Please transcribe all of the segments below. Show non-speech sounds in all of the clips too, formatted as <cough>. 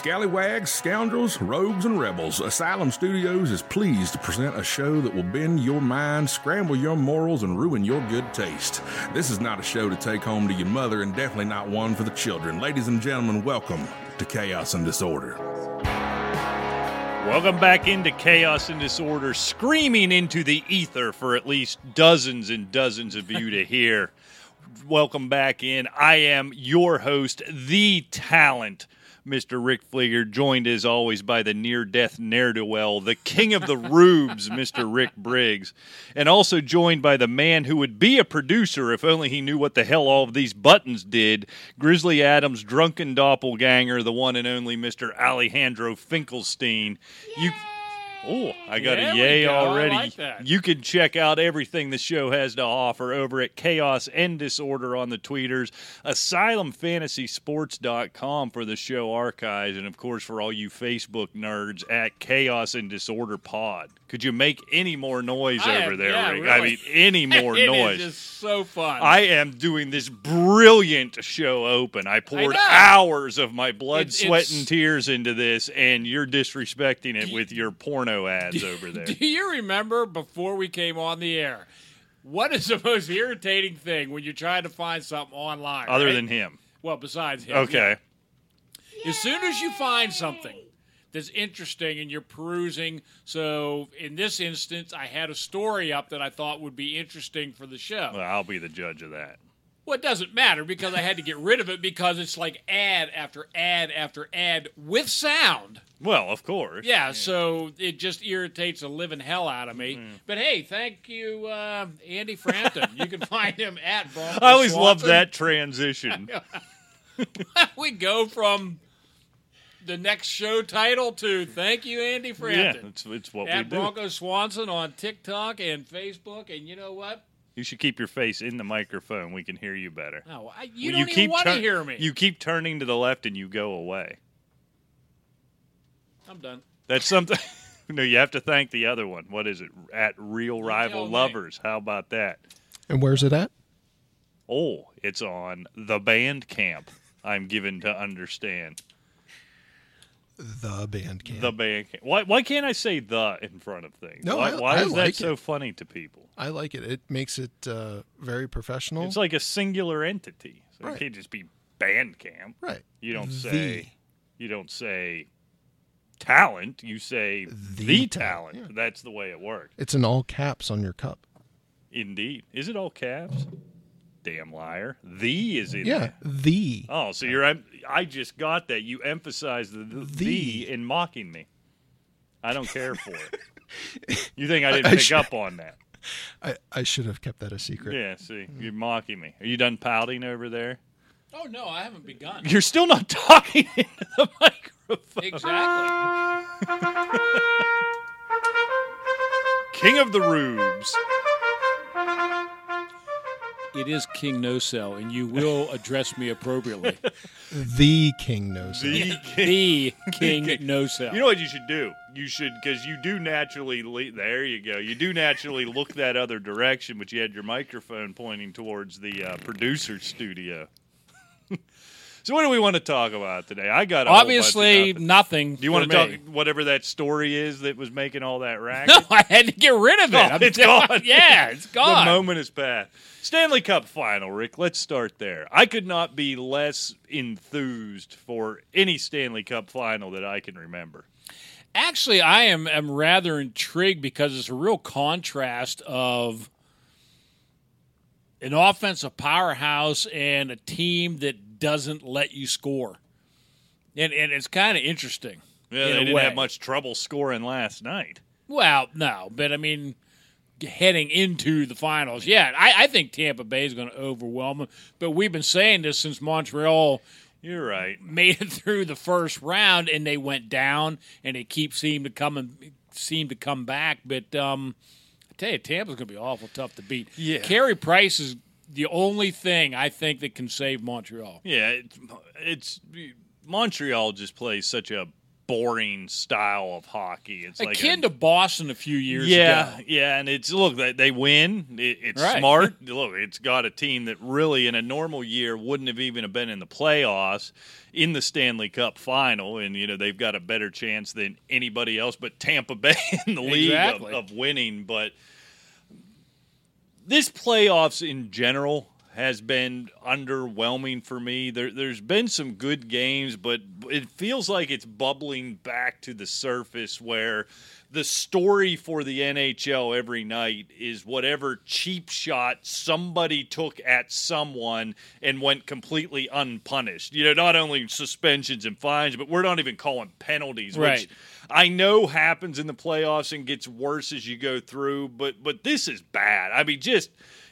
Scallywags, scoundrels, rogues, and rebels, Asylum Studios is pleased to present a show that will bend your mind, scramble your morals, and ruin your good taste. This is not a show to take home to your mother, and definitely not one for the children. Ladies and gentlemen, welcome to Chaos and Disorder. Welcome back into Chaos and Disorder, screaming into the ether for at least dozens and dozens of you to hear. Welcome back in. I am your host, the talent, Mr. Rick Fleeger, joined as always by the near death ne'er do well, the king of the rubes, <laughs> Mr. Rick Briggs, and also joined by the man who would be a producer if only he knew what the hell all of these buttons did, Grizzly Adams' drunken doppelganger, the one and only Mr. Alejandro Finkelstein. You. Oh, I got There a yay go. I already. like. You can check out everything the show has to offer over at Chaos and Disorder on the tweeters, asylumfantasysports.com for the show archives, and of course for all you Facebook nerds at Chaos and Disorder Pod. Could you make any more noise I over am- there, yeah, Rick? I mean, any <laughs> more It is noise. just so fun. I am doing this brilliant show open. I poured know. hours of my blood, It's- sweat, and tears into this, and you're disrespecting it with your ads over there. <laughs> Do you remember before we came on the air? What is the most irritating thing when you're trying to find something online? Other right? than him. well, besides him. Okay. yeah. As soon as you find something that's interesting and you're perusing, so in this instance, I had a story up that I thought would be interesting for the show. Well, I'll be the judge of that. Well, it doesn't matter because I had to get rid of it because it's like ad after ad after ad with sound. Well, of course. Yeah, so it just irritates the living hell out of me. Mm-hmm. But hey, thank you, uh, Andy Frampton. you can <laughs> find him at Bronco I always love that transition. <laughs> we go from the next show title to thank you, Andy Frampton. yeah, Frampton. it's, it's what we at do. Bronco Swanson on TikTok and Facebook. And you know what? You should keep your face in the microphone. We can hear you better. No, I, you Well, don't even want to turn- hear me. You keep turning to the left and you go away. I'm done. That's something. <laughs> no, you have to thank the other one. What is it? At Real Rival tell me. Lovers. How about that? And where's it at? Oh, it's on the band camp. I'm given to understand The band camp. the band camp. Why, why can't I say the in front of things? No, why, I- why I is that like so funny to people? I like it. It makes it uh, very professional. It's like a singular entity. So Right. it can't just be band camp. right. You don't The. say you don't say talent. You say the, The talent. talent, That's the way it works. It's in all caps on your cup. Indeed. Is it all caps? Damn liar. The is in Yeah, there. the. Oh, so you're. I just got that. You emphasized the, the, The. the in mocking me. I don't care for it. <laughs> You think I didn't I pick should- up on that? <laughs> I, I should have kept that a secret. Yeah. See, you're mocking me. Are you done pouting over there? Oh, no, I haven't begun. You're still not <laughs> talking into the microphone. Exactly. <laughs> King of the rubes. It is King No Cell, and you will address me appropriately. <laughs> The king knows <laughs> it. The king. the King No Cell. You know what you should do? You should, because you do naturally. Le- there you go. You do naturally look that other direction, but you had your microphone pointing towards the uh, producer studio. So, what do we want to talk about today? I got a whole bunch of Obviously, nothing. nothing. Do you want to talk whatever that story is that was making all that racket? No, I had to get rid of it. Oh, I'm it's gone. Yeah, it's <laughs> gone. The moment is past. Stanley Cup final, Rick. Let's start there. I could not be less enthused for any Stanley Cup final that I can remember. Actually, I am am rather intrigued because it's a real contrast of an offensive powerhouse and a team that doesn't let you score. And and it's kind of interesting. Yeah, they didn't way. have much trouble scoring last night. Well, no, but I mean, heading into the finals, yeah, I, I think Tampa Bay is going to overwhelm them. But we've been saying this since Montreal You're right. made it through the first round, and they went down, and they keep seem to come and seem to come back. But um, I tell you, Tampa's going to be awful tough to beat. Yeah. Carey Price is the only thing I think that can save Montreal. Yeah, it's, it's Montreal just plays such a boring style of hockey. It's like Akin a- to Boston a few years yeah, ago. yeah, and it's look they, they win. It, it's Right. smart. <laughs> look, it's got a team that really in a normal year wouldn't have even have been in the playoffs in the Stanley Cup final, and you know they've got a better chance than anybody else but Tampa Bay <laughs> in the league of, of winning. But this playoffs in general has been underwhelming for me. There, there's been some good games, but it feels like it's bubbling back to the surface where the story for the NHL every night is whatever cheap shot somebody took at someone and went completely unpunished. You know, not only suspensions and fines, but we're not even calling penalties, Right. which I know happens in the playoffs and gets worse as you go through, but but this is bad. I mean, just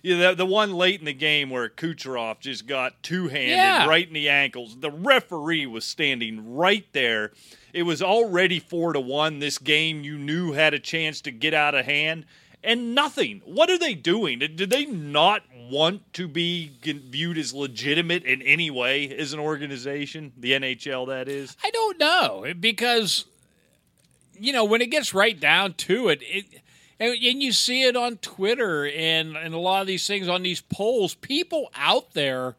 you know, the, the one late in the game where Kucherov just got two handed Yeah. right in the ankles. The referee was standing right there. It was already four to one. This game you knew had a chance to get out of hand. And nothing. What are they doing? Did, did they not want to be viewed as legitimate in any way as an organization? The NHL, that is. I don't know because you know when it gets right down to it, it and, and you see it on Twitter and and a lot of these things on these polls. People out there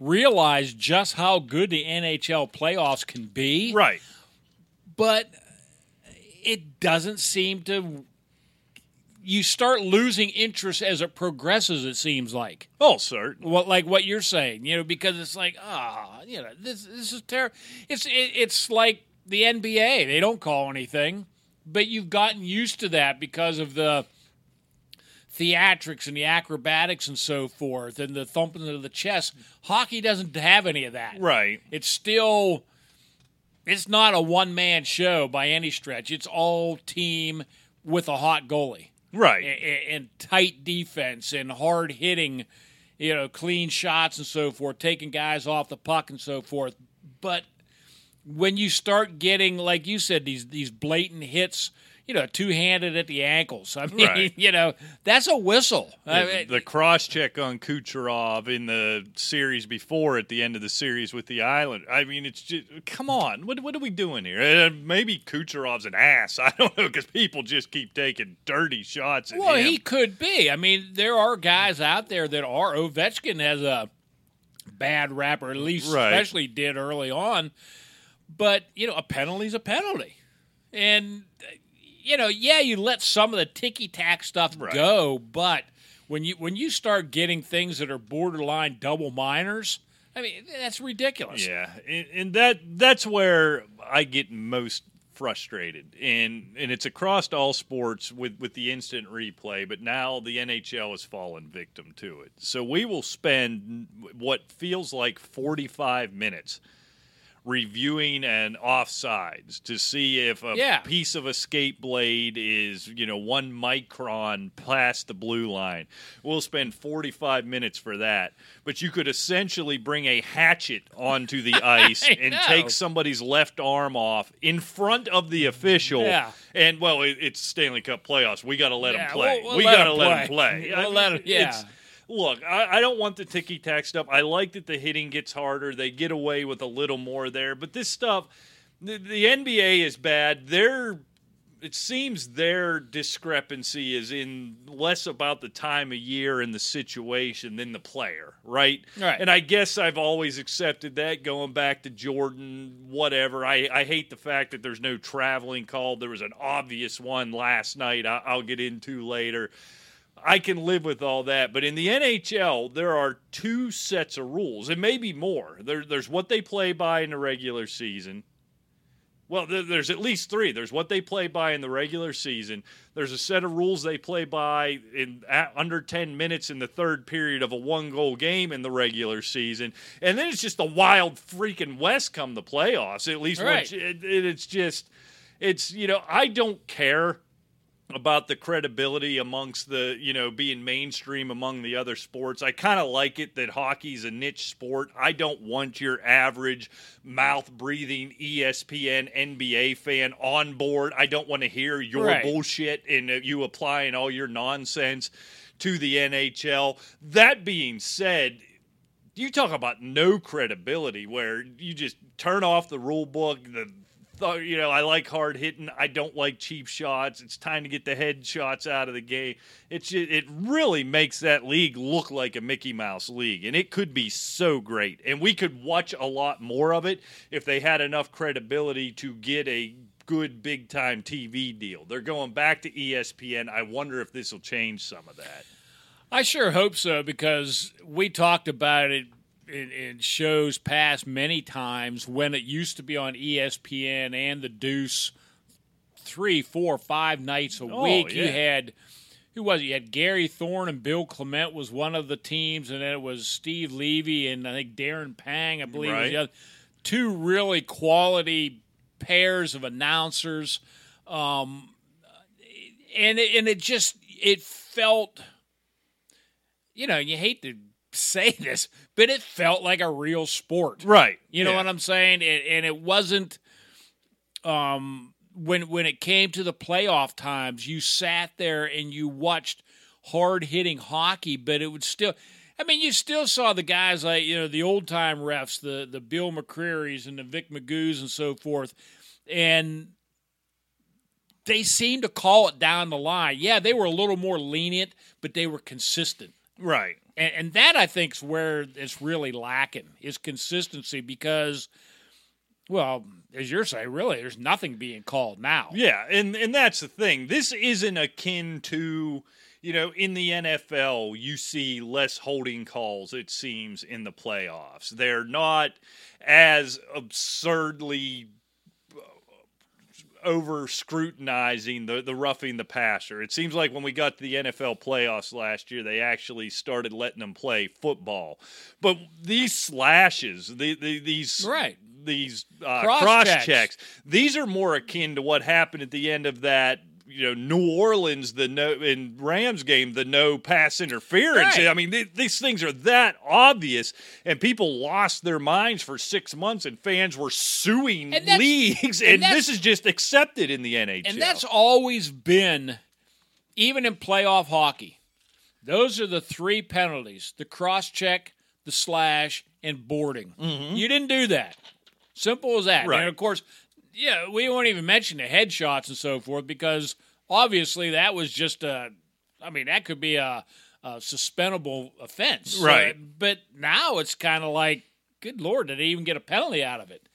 realize just how good the NHL playoffs can be, Right. but it doesn't seem to. You start losing interest as it progresses. It seems like Oh, certain. what like what you're saying, you know, because it's like ah, you know, this this is terrible. It's it, it's like the NBA; they don't call anything, but you've gotten used to that because of the theatrics and the acrobatics and so forth, and the thumping of the chest. Hockey doesn't have any of that. Right. It's still, it's not a one man show by any stretch. It's all team with a hot goalie Right. and, and tight defense and hard hitting, you know, clean shots and so forth, taking guys off the puck and so forth. But when you start getting, like you said, these these blatant hits, you know, two handed at the ankles. I <laughs> mean, Right. you know, that's a whistle. I The, mean, the cross check on Kucherov in the series before at the end of the series with the Island. I mean, it's just come on. What what are we doing here? Uh, maybe Kucherov's an ass. <laughs> I don't know because people just keep taking dirty shots at well, him. he could be. I mean, there are guys out there that are. Ovechkin has a bad rap, or at least Right. especially did early on. But you know, a penalty's a penalty, and you know, yeah, you let some of the ticky tack stuff Right. go, but when you when you start getting things that are borderline double minors, I mean, that's ridiculous. Yeah, and, and that that's where I get most frustrated, and and it's across all sports with with the instant replay. But now the NHL has fallen victim to it. So we will spend what feels like forty five minutes reviewing an offsides to see if a Yeah. piece of escape blade is you know one micron past the blue line we'll spend 45 minutes for that but you could essentially bring a hatchet onto the <laughs> ice and know. take somebody's left arm off in front of the official Yeah. and well it, it's stanley cup playoffs we got to let Yeah, him play we'll- we'll we got to let him play. <laughs> We'll let him- yeah. Look, I, I don't want the ticky tack stuff. I like that the hitting gets harder. They get away with a little more there. But this stuff, the, the NBA is bad. Their, it seems their discrepancy is in less about the time of year and the situation than the player, right? Right. And I guess I've always accepted that going back to Jordan, whatever. I, I hate the fact that there's no traveling called. There was an obvious one last night I, I'll get into later. I can live with all that. But in the NHL, there are two sets of rules, and maybe more. There, there's what they play by in the regular season. Well, there, there's at least three. There's what they play by in the regular season. There's a set of rules they play by in at under 10 minutes in the third period of a one goal game in the regular season. And then it's just the wild freaking West come the playoffs. At least Right. when it, it, it's just, it's, you know, I don't care about the credibility amongst the you know being mainstream among the other sports. I kind of like it that hockey's a niche sport. I don't want your average mouth breathing ESPN NBA fan on board. I don't want to hear your Right. bullshit and uh, you applying all your nonsense to the NHL. That being said, you talk about no credibility where you just turn off the rule book the you know, I like hard hitting. I don't like cheap shots. It's time to get the head shots out of the game. It's ju- it really makes that league look like a Mickey Mouse league, and it could be so great. And we could watch a lot more of it if they had enough credibility to get a good big time TV deal. They're going back to ESPN. I wonder if this will change some of that. I sure hope so because we talked about it in, in shows past many times when it used to be on ESPN and the Deuce three, four, five nights a Oh, week. You had who was it? You had Gary Thorne and Bill Clement was one of the teams, and then it was Steve Levy and I think Darren Pang, I believe, was the other. Two really quality pairs of announcers, um, and it, and it just it felt you know, you hate to <laughs> say this, but it felt like a real sport. Right. You know Yeah. what I'm saying? And, and it wasn't um when when it came to the playoff times, you sat there and you watched hard hitting hockey, but it would still I mean, you still saw the guys like, you know, the old time refs, the the Bill McCreary's and the Mick McGeough's and so forth. And they seemed to call it down the line. Yeah, they were a little more lenient, but they were consistent Right. And, and that I think is where it's really lacking is consistency because, well, as you're saying, really, there's nothing being called now. Yeah, and and that's the thing. This isn't akin to you know in the NFL you see less holding calls it seems in the playoffs. They're not as absurdly over scrutinizing the, the roughing the passer. It seems like when we got to the NFL playoffs last year, they actually started letting them play football. But these slashes, the, the, these Right. these uh, Cross cross, checks. checks. These are more akin to what happened at the end of that. You know, New Orleans, the no in Rams game, the no pass interference. Right. I mean, th- these things are that obvious, and people lost their minds for six months, and fans were suing And leagues, and and, this is just accepted in the NHL. And that's always been, even in playoff hockey, those are the three penalties the cross check, the slash, and boarding. You didn't do that. Simple as that. Mm-hmm. Right. And of course, yeah, we won't even mention the headshots and so forth because obviously that was just a, I mean, that could be a, a suspendable offense. Right. Uh, but now it's kind of like, good Lord, did they even get a penalty out of it?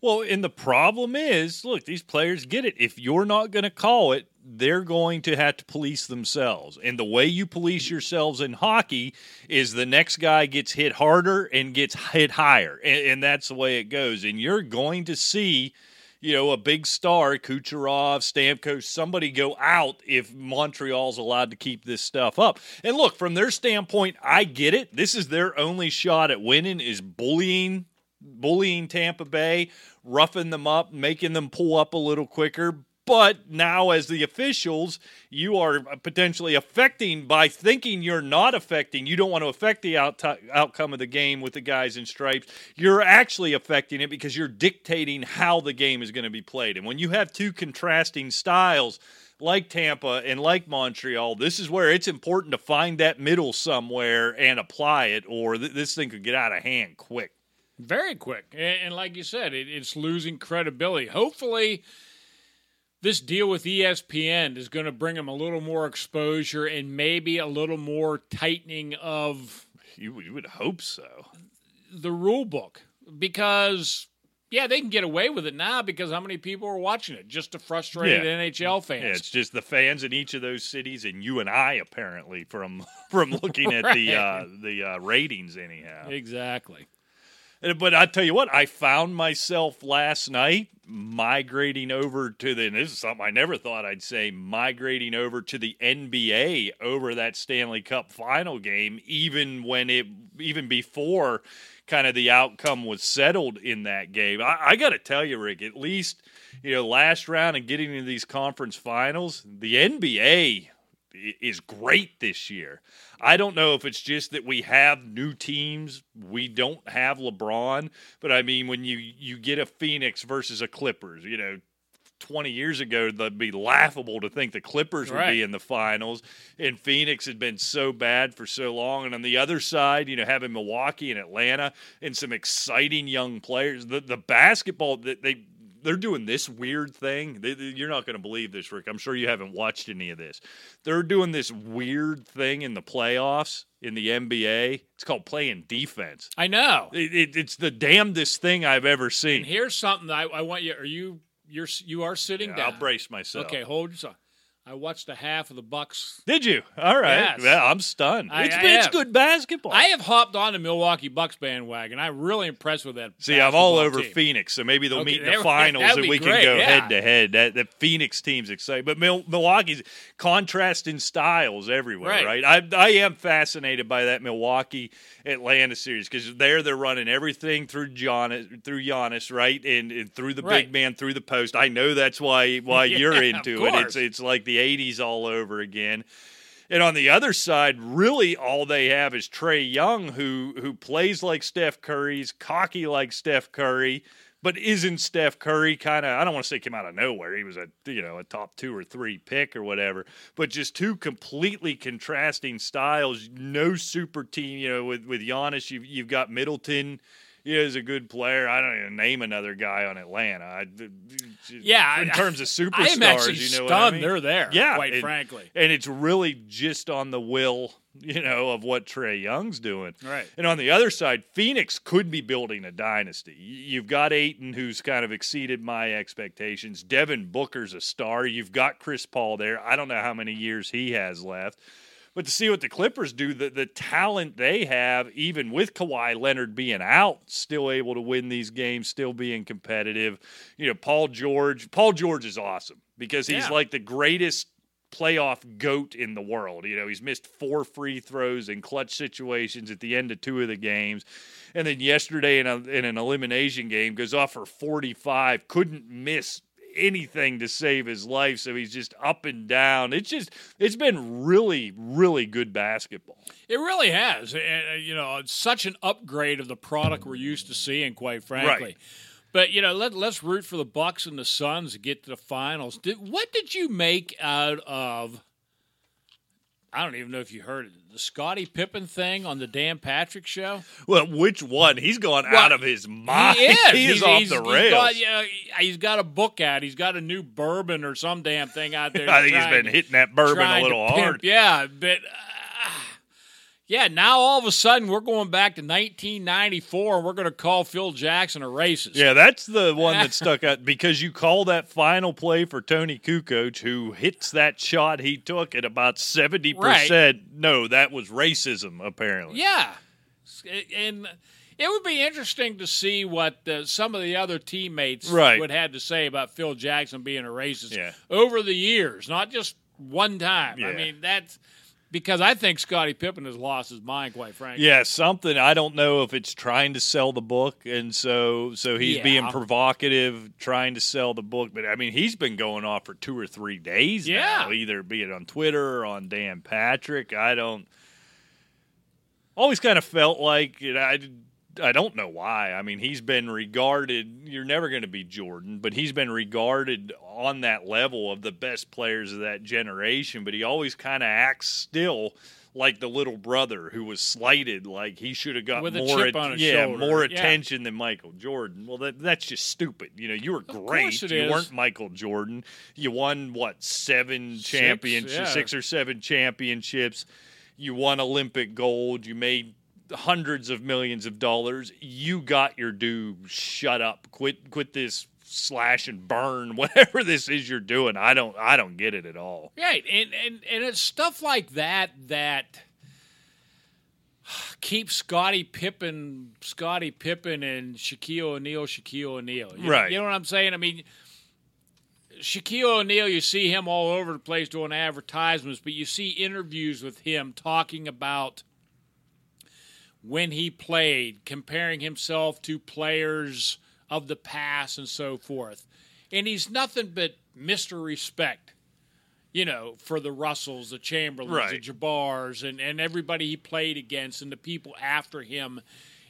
Well, and the problem is, look, these players get it. If you're not going to call it, they're going to have to police themselves. And the way you police yourselves in hockey is the next guy gets hit harder and gets hit higher. And, and that's the way it goes. And you're going to see, you know, a big star, Kucherov, Stamkos, somebody go out if Montreal's allowed to keep this stuff up. And look, from their standpoint, I get it. This is their only shot at winning is bullying bullying Tampa Bay, roughing them up, making them pull up a little quicker. But now, as the officials, you are potentially affecting by thinking you're not affecting. You don't want to affect the out- outcome of the game with the guys in stripes. You're actually affecting it because you're dictating how the game is going to be played. And when you have two contrasting styles, like Tampa and like Montreal, this is where it's important to find that middle somewhere and apply it, or th- this thing could get out of hand quick. Very quick. And, and like you said, it, it's losing credibility. Hopefully, this deal with ESPN is going to bring them a little more exposure and maybe a little more tightening of You, you would hope so. the rule book. Because, yeah, they can get away with it now because how many people are watching it? Just to frustrate Yeah. NHL fans. Yeah, it's just the fans in each of those cities, and you and I apparently from <laughs> from looking at the uh, the uh, ratings anyhow. exactly. But I tell you what, I found myself last night migrating over to the. This is something I never thought I'd say. Migrating over to the NBA over that Stanley Cup final game, even when it, even before, kind of the outcome was settled in that game. I, I got to tell you, Rick, at least you know last round and getting into these conference finals, the NBA is great this year. I don't know if it's just that we have new teams. We don't have LeBron, but I mean when you you get a Phoenix versus a Clippers, you know, 20 years ago that'd be laughable to think the Clippers would Right. be in the finals and Phoenix had been so bad for so long and on the other side, you know, having Milwaukee and Atlanta and some exciting young players. The the basketball that they they're doing this weird thing. They, they- you're not going to believe this, Rick. I'm sure you haven't watched any of this. They're doing this weird thing in the playoffs in the NBA. It's called playing defense. I know. It, it, it's the damnedest thing I've ever seen. And here's something that I, I want you. Are you you're you are sitting Yeah, down? I'll brace myself. Okay, hold yourself. I watched a half of the Bucks. Did you? All right. Yes. Well, I'm stunned. I- It's, I it's good basketball. I have hopped on the Milwaukee Bucks bandwagon. I'm really impressed with that. See, I'm all over team. Phoenix, so maybe they'll Okay, meet in the finals and we can go yeah. head to head. That the Phoenix team's exciting, but Mil- Milwaukee's contrasting styles everywhere, Right. right? I I am fascinated by that Milwaukee Atlanta series because there they're running everything through Giannis, through Giannis, right, and, and through the Right. big man, through the post. I know that's why why <laughs> Yeah, you're into it. It's it's like the '80s all over again. And on the other side, really all they have is Trae Young, who who plays like Steph Curry's cocky like Steph Curry, but isn't Steph Curry kind of I don't want to say came out of nowhere. He was a you know a top two or three pick or whatever, but just two completely contrasting styles. No super team, you know. With with Giannis, you've you've got Middleton. Yeah, is a good player. I don't even name another guy on Atlanta. I, Yeah, in I- terms of superstars, <laughs> I am you know stunned what I mean? they're there. Yeah, quite and- frankly. and it's really just on the will, you know, of what Trae Young's doing. Right. And on the other side, Phoenix could be building a dynasty. You've got Ayton, who's kind of exceeded my expectations. Devin Booker's a star. You've got Chris Paul there. I don't know how many years he has left. But to see what the Clippers do, the, the talent they have, even with Kawhi Leonard being out, still able to win these games, still being competitive. You know, Paul George. Paul George is awesome because he's Yeah. like the greatest playoff goat in the world. You know, he's missed four free throws in clutch situations at the end of two of the games. And then yesterday in, a, in an elimination game goes off for 45, couldn't miss anything to save his life. So he's just up and down. It's just, it's been really, really good basketball. It really has. Uh, you know, it's such an upgrade of the product we're used to seeing, quite frankly. Right. But you know, let, let's root for the Bucks and the Suns to get to the finals. Did, what did you make out of? I don't even know if you heard it. The Scottie Pippen thing on the Dan Patrick show. Well, which one? He's gone Well, out of his mind. He is. <laughs> He is He's- off he's- the he's rails. got, you know, he's got a book out. He's got a new bourbon or some damn thing out <laughs> there. I think he's been hitting that bourbon a little pimp. hard. Yeah, but uh, yeah, now all of a sudden we're going back to 1994 and we're going to call Phil Jackson a racist. Yeah, that's the one that <laughs> stuck out because you call that final play for Toni Kukoc, who hits that shot he took at about 70%. No, that was racism, apparently. Yeah, and it would be interesting to see what uh, some of the other teammates Right. would have to say about Phil Jackson being a racist Yeah. over the years, not just one time. I mean, that's because I think Scottie Pippen has lost his mind, quite frankly. Yeah, something I don't know if it's trying to sell the book, and so so he's Yeah. being provocative, trying to sell the book. But I mean, he's been going off for two or three days Yeah. now, either be it on Twitter or on Dan Patrick. I don't. Always kind of felt like you know, I. I don't know why. I mean, he's been regarded. You're never going to be Jordan, but he's been regarded on that level of the best players of that generation. But he always kind of acts still like the little brother who was slighted, like he should have got With more, his yeah, shoulder. more Yeah. attention than Michael Jordan. Well, that, that's just stupid. You know, you were great. you is. weren't Michael Jordan. You won what seven championships, yeah. six or seven championships. You won Olympic gold. You made hundreds of millions of dollars. You got your due. Shut up. Quit. Quit this slash and burn. <laughs> Whatever this is you're doing, I don't. I don't get it at all. Right, and and and it's stuff like that that <sighs> keeps Scottie Pippen, Scottie Pippen, and Shaquille O'Neal, Shaquille O'Neal. You, Right. You know what I'm saying? I mean, Shaquille O'Neal, you see him all over the place doing advertisements, but you see interviews with him talking about when he played, comparing himself to players of the past and so forth. And he's nothing but Mr. Respect, you know, for the Russells, the Chamberlains, Right. the Jabbars, and, and everybody he played against and the people after him.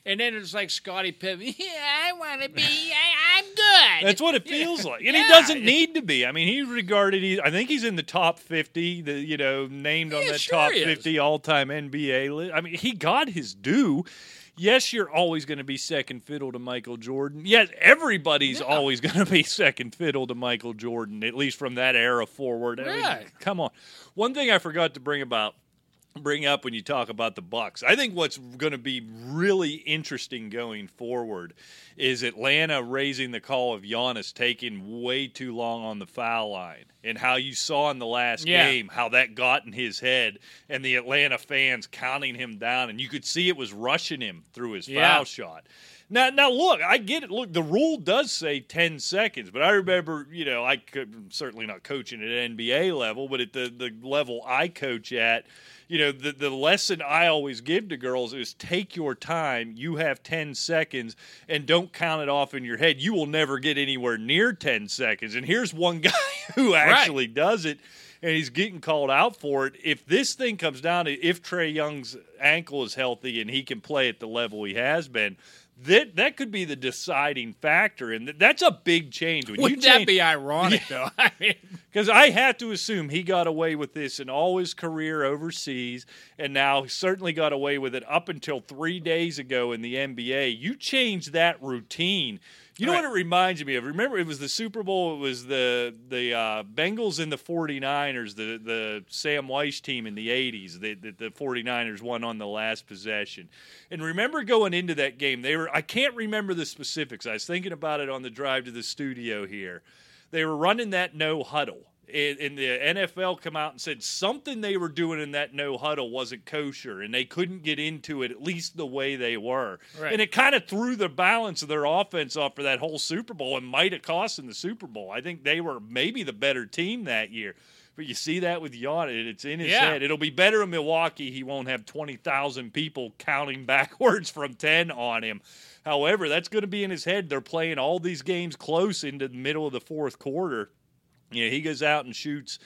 And then it's like Scottie Pippen, <laughs> yeah, I want to be, I, I'm good. That's what it <laughs> feels like, and Yeah. he doesn't need to be. I mean, he's regarded. He, I think he's in the top fifty. The you know named on Yeah, that sure top fifty all time NBA list. I mean, he got his due. yes, you're always going to be second fiddle to Michael Jordan. Yes, everybody's always going to be <laughs> second fiddle to Michael Jordan, at least from that era forward. I mean, come on. One thing I forgot to bring about bring up when you talk about the Bucks. I think what's going to be really interesting going forward is Atlanta raising the call of Giannis taking way too long on the foul line, and how you saw in the last Yeah. game how that got in his head, and the Atlanta fans counting him down, and you could see it was rushing him through his Yeah. foul shot. Now, now look, I get it. Look, the rule does say ten seconds, but I remember, you know, I could certainly not coaching at NBA level, but at the the level I coach at, you know, the the lesson I always give to girls is take your time. You have ten seconds, and don't count it off in your head. You will never get anywhere near ten seconds. And here's one <laughs> guy who actually does it and he's getting called out for it. If this thing comes down to if Trae Young's ankle is healthy and he can play at the level he has been, that that could be the deciding factor, and that's a big change. When Wouldn't you that be ironic, <laughs> though? I mean, because I have to assume he got away with this in all his career overseas, and now he certainly got away with it up until three days ago in the NBA. You change that routine. You know Right. what it reminds me of? Remember, it was the Super Bowl. It was the the uh, Bengals and the 49ers, the the Sam Wyche team in the 80s. The, the, the 49ers won on the last possession. And remember going into that game, they were I can't remember the specifics. I was thinking about it on the drive to the studio here they were running that no huddle. And and the NFL come out and said something they were doing in that no huddle wasn't kosher, and they couldn't get into it at least the way they were. Right. And it kind of threw the balance of their offense off for that whole Super Bowl, and might have cost them the Super Bowl. I think they were maybe the better team that year. But you see that with Giannis, it's in his Yeah. head. It'll be better in Milwaukee. He won't have twenty thousand people counting <laughs> backwards from ten on him. However, that's going to be in his head. They're playing all these games close into the middle of the fourth quarter. You know, he goes out and shoots,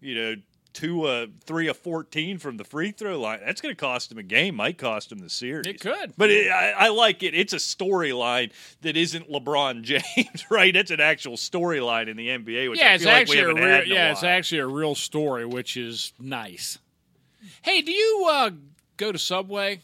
you know, two, uh, three of fourteen from the free throw line. That's going to cost him a game. Might cost him the series. It could. But it, I, I like it. It's a storyline that isn't LeBron <laughs> James, right? It's an actual storyline in the NBA. Which yeah, I it's like actually a real, in a yeah, it's actually a real story, which is nice. Hey, do you uh, go to Subway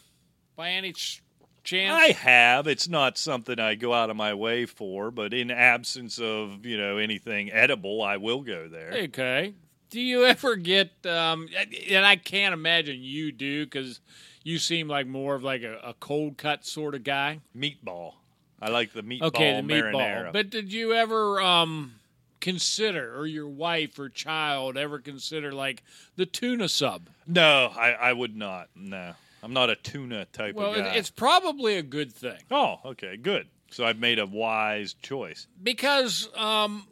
by any ch- chance? I have. It's not something I go out of my way for, but in absence of you know anything edible, I will go there. Okay. Do you ever get? Um, and I can't imagine you do because you seem like more of like a, a cold cut sort of guy. Meatball. I like the meatball Okay, the meatball. marinara. But did you ever um, consider, or your wife or child ever consider like the tuna sub? no, I, I would not. No, I'm not a tuna type Well, of it, guy. it's probably a good thing. oh, okay, good. So I've made a wise choice. because um,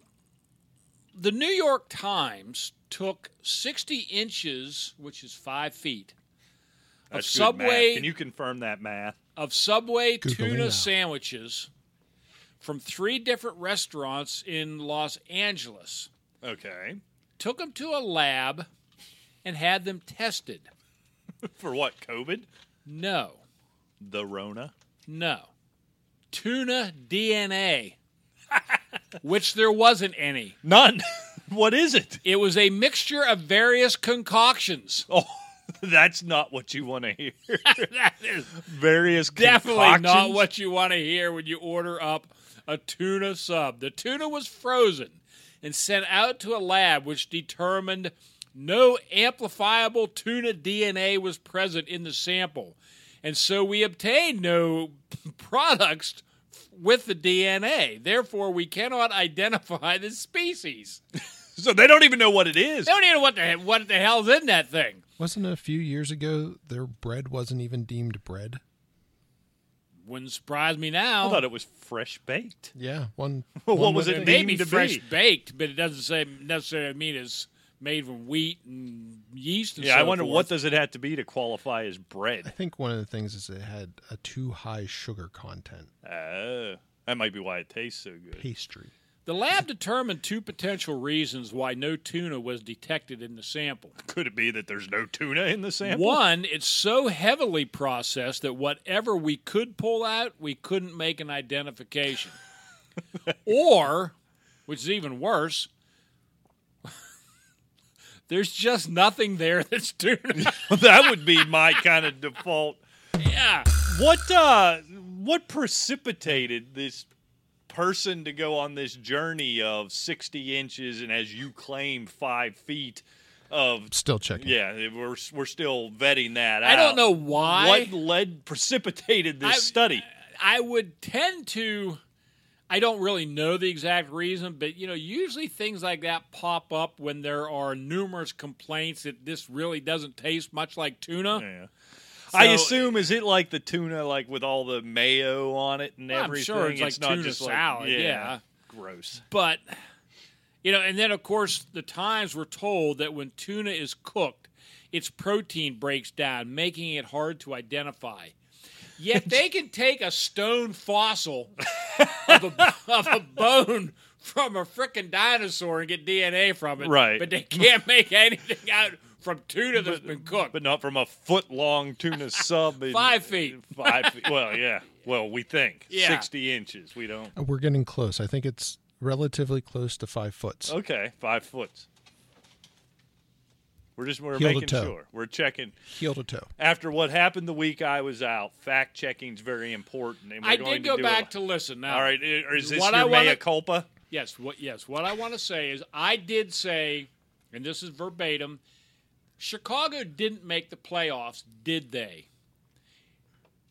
the New York Times took 60 inches, which is five feet, of That's good math. Subway Can you confirm that math? of Subway Googling tuna now. sandwiches from three different restaurants in Los Angeles. Okay. Took them to a lab and had them tested. <laughs> For what? COVID? No, The Rona? no, tuna DNA, <laughs> which there wasn't any. None. <laughs> what is it? It was a mixture of various concoctions. Oh, that's not what you want to hear. that is Various definitely not what you want to hear when you order up a tuna sub. The tuna was frozen and sent out to a lab which determined no amplifiable tuna DNA was present in the sample. And so we obtained no <laughs> products with the DNA. Therefore, we cannot identify the species. <laughs> So they don't even know what it is. They don't even know what the, what the hell's in that thing. Wasn't it a few years ago their bread wasn't even deemed bread? Wouldn't surprise me now. I now. thought it was fresh baked. Yeah, one. <laughs> What was it It think. may be deemed to fresh be? baked, but it doesn't say necessarily mean it's made from wheat and yeast and Yeah, I wonder forth. what does it have to be to qualify as bread. I think one of the things is it had a too high sugar content. Oh, that might be why it tastes so good. Pastry. The lab determined two potential reasons why no tuna was detected in the sample. Could it be that there's no tuna in the sample? One, it's so heavily processed that whatever we could pull out, we couldn't make an identification. <laughs> or, which is even worse, there's just nothing there <laughs> that's <laughs> tuna. that would be my kind of default. yeah. What uh what precipitated this person to go on this journey of 60 inches and as you claim 5 feet of Still checking. yeah, we're we're still vetting that I don't know why. What led precipitated this I- study? I would tend to. I don't really know the exact reason, but you know, usually things like that pop up when there are numerous complaints that this really doesn't taste much like tuna. Yeah. I assume is it like the tuna like with all the mayo on it and I'm everything? sure it's like not tuna just like- salad, yeah. yeah. Gross. But you know, and then of course the times we're told that when tuna is cooked, its protein breaks down, making it hard to identify. Yet they can take a stone fossil of a, <laughs> of a bone from a frickin' dinosaur and get DNA from it, Right. But they can't make anything out from tuna that's been cooked. But not from a foot long tuna <laughs> sub. in- Five feet. <laughs> Five feet. Well, yeah. Well, we think Yeah. 60 inches. We don't. We're getting close. I think it's relatively close to five foots. Okay, five foot. We're just we're Heel making toe. sure. We're checking. Heel to toe. After what happened the week I was out, fact checking is very important. And we're I going did to go do back it. to listen now. All right, is this What your I wanna- mea culpa? Yes, what yes, what I want to say is I did say, and this is verbatim, Chicago didn't make the playoffs, did they?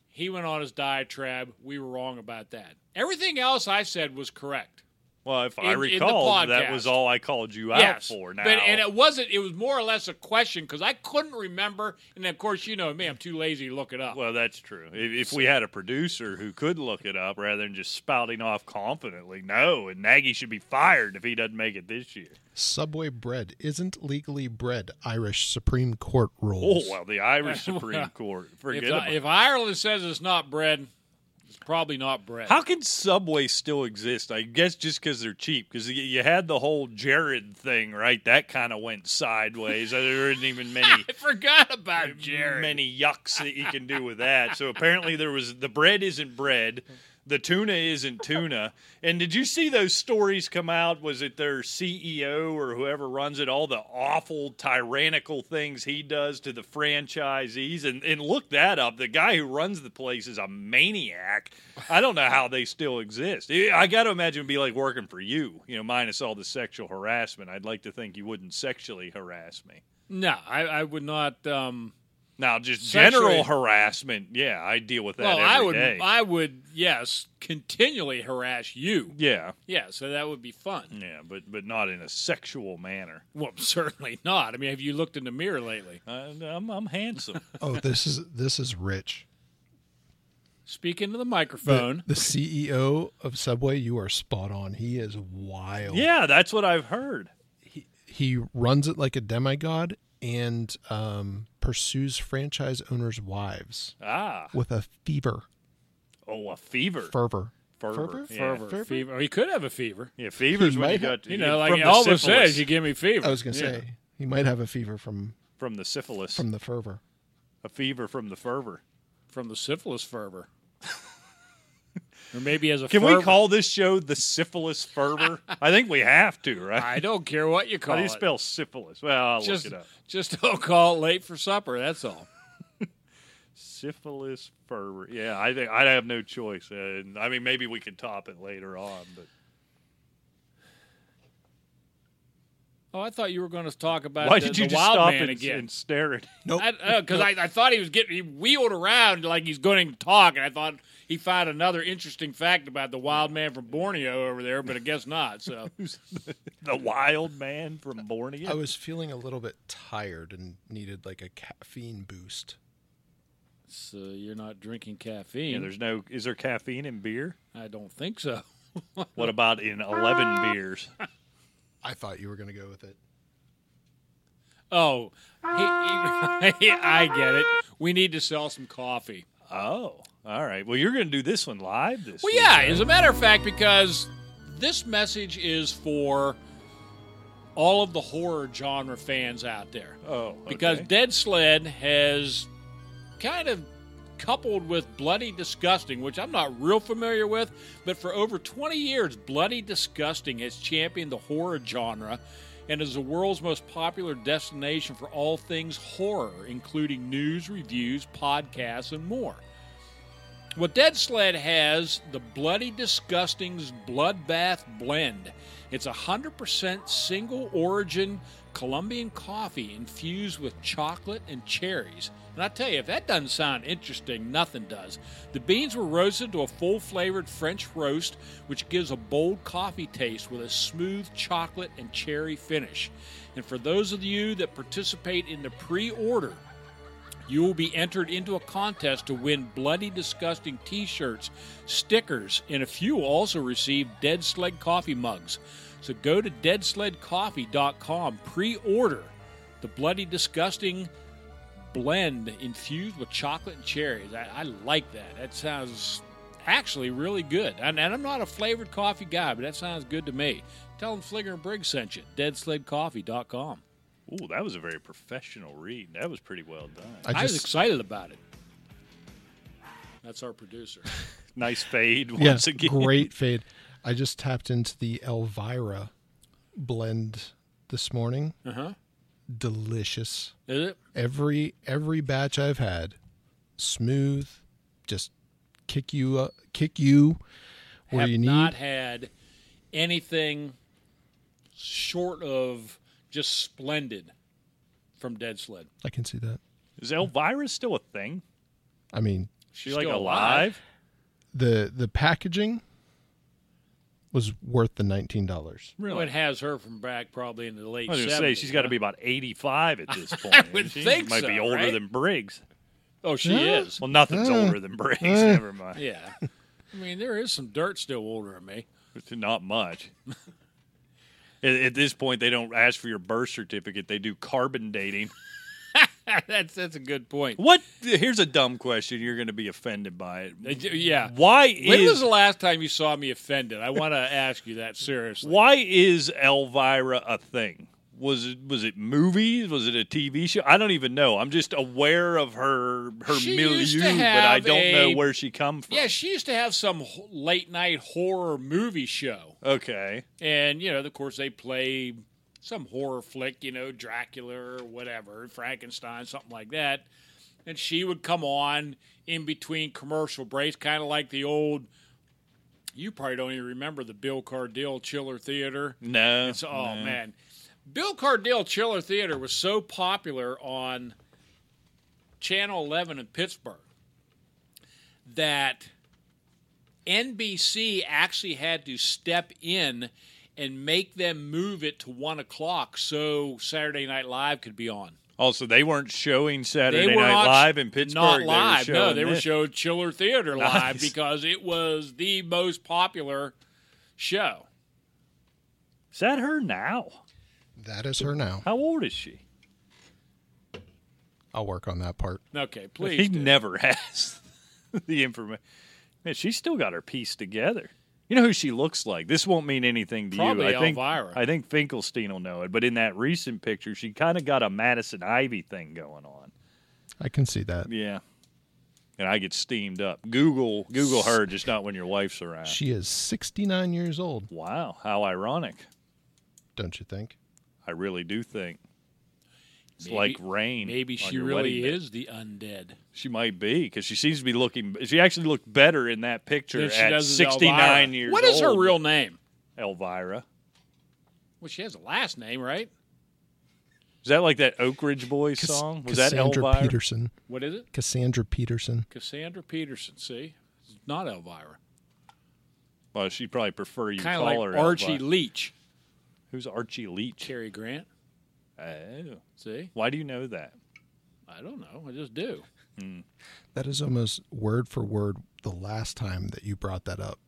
He went on his diatribe. We were wrong about that. Everything else I said was correct. Well, if I In- in the recall, that was all I called you out yes, for. Now, but and it wasn't. It was more or less a question because I couldn't remember. And of course, you know me, I'm too lazy to look it up. Well, that's true. If, if we had a producer who could look it up rather than just spouting off confidently, no, and Nagy should be fired if he doesn't make it this year. Subway bread isn't legally bread. Irish Supreme Court rules. Oh, rules. well, the Irish <laughs> Supreme Court. Forget if, uh, about if Ireland says it's not bread, it's probably not bread. How can Subway still exist? I guess just because they're cheap. Because you had the whole Jared thing, right? That kind of went sideways. there isn't even <laughs> many I forgot about Jared. many yucks that you can do with that. So apparently there was the bread isn't bread, the tuna isn't tuna. And did you see those stories come out? Was it their CEO or whoever runs it? All the awful tyrannical things he does to the franchisees. And and look that up. The guy who runs the place is a maniac. I don't know how they still exist. I got to imagine it'd be like working for you. You know, minus all the sexual harassment. I'd like to think you wouldn't sexually harass me. No, I, I would not. Um, Now, just Sexually- general harassment, yeah, I deal with that well, every I would. day. I would. Yes, continually harass you. yeah, Yeah, so that would be fun. yeah, but but not in a sexual manner. Well, <laughs> certainly not. I mean, have you looked in the mirror lately? I, I'm I'm handsome. <laughs> Oh, this is this is rich. Speak into the The, microphone. the CEO of Subway, you are spot on. He is wild. yeah, that's what I've heard. He He runs it like a demigod and um, pursues franchise owners' wives Ah, with a fever, oh, a fever, fervor. fervor, fervor? Yeah. Fervor, Fever? fever. Oh, he could have a fever. Yeah, fever's He when you might have- You know, like from the Elvis syphilis, says, you give me fever. I was going to Yeah. say he might have a fever from from the syphilis, from the fervor. a fever from the fervor. from the syphilis fervor. <laughs> or maybe as a Can fervor. we call this show the syphilis fervor? I think we have to, right? I don't care what you call How do you it. spell syphilis? Well, I'll just, look it up. just don't call it late for supper. That's all. <laughs> Syphilis fervor. Yeah, I think I have no choice. Uh, I mean, maybe we can top it later on, but Oh, I thought you were going to talk about why the, did you the just wild stop man and, again. and stare at? Nope. Because uh, I, I, thought he was getting he wheeled around like he's going to talk, and I thought he found another interesting fact about the wild man from Borneo over there, but I guess not. So <laughs> the wild man from Borneo. I was feeling a little bit tired and needed like a caffeine boost. so you're not drinking yeah, caffeine? there's no. Is there caffeine in beer? I don't think so. <laughs> What about in eleven beers? <laughs> I thought you were going to go with it. Oh, he, he- <laughs> I get it. We need to sell some coffee. Oh, all right. Well, you're going to do this one live this. Well, week, yeah, right? as a matter of fact, because this message is for all of the horror genre fans out there. Oh, Because. Dead Sled has kind of coupled with Bloody Disgusting, which I'm not real familiar with, but for over 20 years, Bloody Disgusting has championed the horror genre and is the world's most popular destination for all things horror, including news, reviews, podcasts, and more. Well, Dead Sled has the Bloody Disgusting's Bloodbath Blend. It's a 100% single origin Colombian coffee infused with chocolate and cherries. And I tell you, if that doesn't sound interesting, nothing does. The beans were roasted to a full flavored French roast, which gives a bold coffee taste with a smooth chocolate and cherry finish. And for those of you that participate in the pre order, you will be entered into a contest to win Bloody Disgusting t shirts, stickers, and a few will also receive Dead Sled coffee mugs. So go to deadsledcoffee.com, pre order the Bloody Disgusting blend infused with chocolate and cherries. I, I like that. That sounds actually really good. And, and I'm not a flavored coffee guy, but that sounds good to me. Tell them Fleeger and Briggs sent you. Deadsledcoffee.com. Ooh, that was a very professional read. That was pretty well done. I, I was just excited about it. That's our producer. <laughs> nice fade yeah, once again. great fade. I just tapped into the Elvira blend this morning. Uh huh. Delicious. Is it? Every every batch I've had, smooth, just kick you uh, kick you where have you need. not had anything short of just splendid from Dead Sled. I can see that. Is Elvira still a thing? I mean, She like Still alive? the the packaging was worth the nineteen dollars. Well, it has her from back probably in the late. I was going to 70s, say she's got to be about eighty-five at this <laughs> point. I would she? think might so, be older right? than Briggs. Oh, she Yeah. is. Well, nothing's Uh, older than Briggs. uh. Never mind. Yeah. I mean, there is some dirt still older than me. Not much. <laughs> at, at this point, they don't ask for your birth certificate. They do carbon dating. <laughs> <laughs> that's that's a good point. What? Here's a dumb question. You're going to be offended by Uh, it. Yeah. Why When is was the last time you saw me offended? I want to <laughs> ask you that seriously. why is Elvira a thing? Was it was it movies? Was it a TV show? I don't even know. I'm just aware of her her She milieu, but I don't a- know where she come from. Yeah, she used to have some late night horror movie show. Okay. And, you know, of course, they play some horror flick, you know, Dracula or whatever, Frankenstein, something like that. And she would come on in between commercial breaks, kind of like the old. You probably don't even remember the Bill Cardille Chiller Theater. No. It's, oh, no. man. Bill Cardille Chiller Theater was so popular on Channel 11 in Pittsburgh that NBC actually had to step in and make them move it to one o'clock so Saturday Night Live could be on. Oh, also, they weren't showing Saturday were Night not, Live in Pittsburgh. Not They were live. no, they were this. showing Chiller Theater <laughs> live Nice. because it was the most popular show. Is that her now? That is her now. How old is she? I'll work on that part. Okay, he please. do. never <laughs> has the information. Man, she's still got her piece together. You know who she looks like? This won't mean anything to Probably you. I think Elvira. I think Finkelstein will know it. But in that recent picture, she kind of got a Madison Ivy thing going on. I can see that. Yeah. And I get steamed up. Google Google her, just not when your wife's around. She is 69 years old, wow, how ironic. don't you think? I really do think. It's Maybe- like rain. Maybe on she your really wedding day. is the undead. She might be because she seems to be looking. She actually looked better in that picture Than she at does as 69 Elvira. years What is her old. real name? Elvira. Well, she has a last name, right? Is that like that Oak Ridge Boys Cass- song? Was that Cassandra Elvira? Peterson? What is it? Cassandra Peterson. Cassandra Peterson. See, it's not Elvira. Well, she'd probably prefer you Kind of call like her Archie Elvira. Leach. Who's Archie Leach? Cary Grant. Oh, See, why do you know that? I don't know. I just do. Mm. That is almost word for word the last time that you brought that up.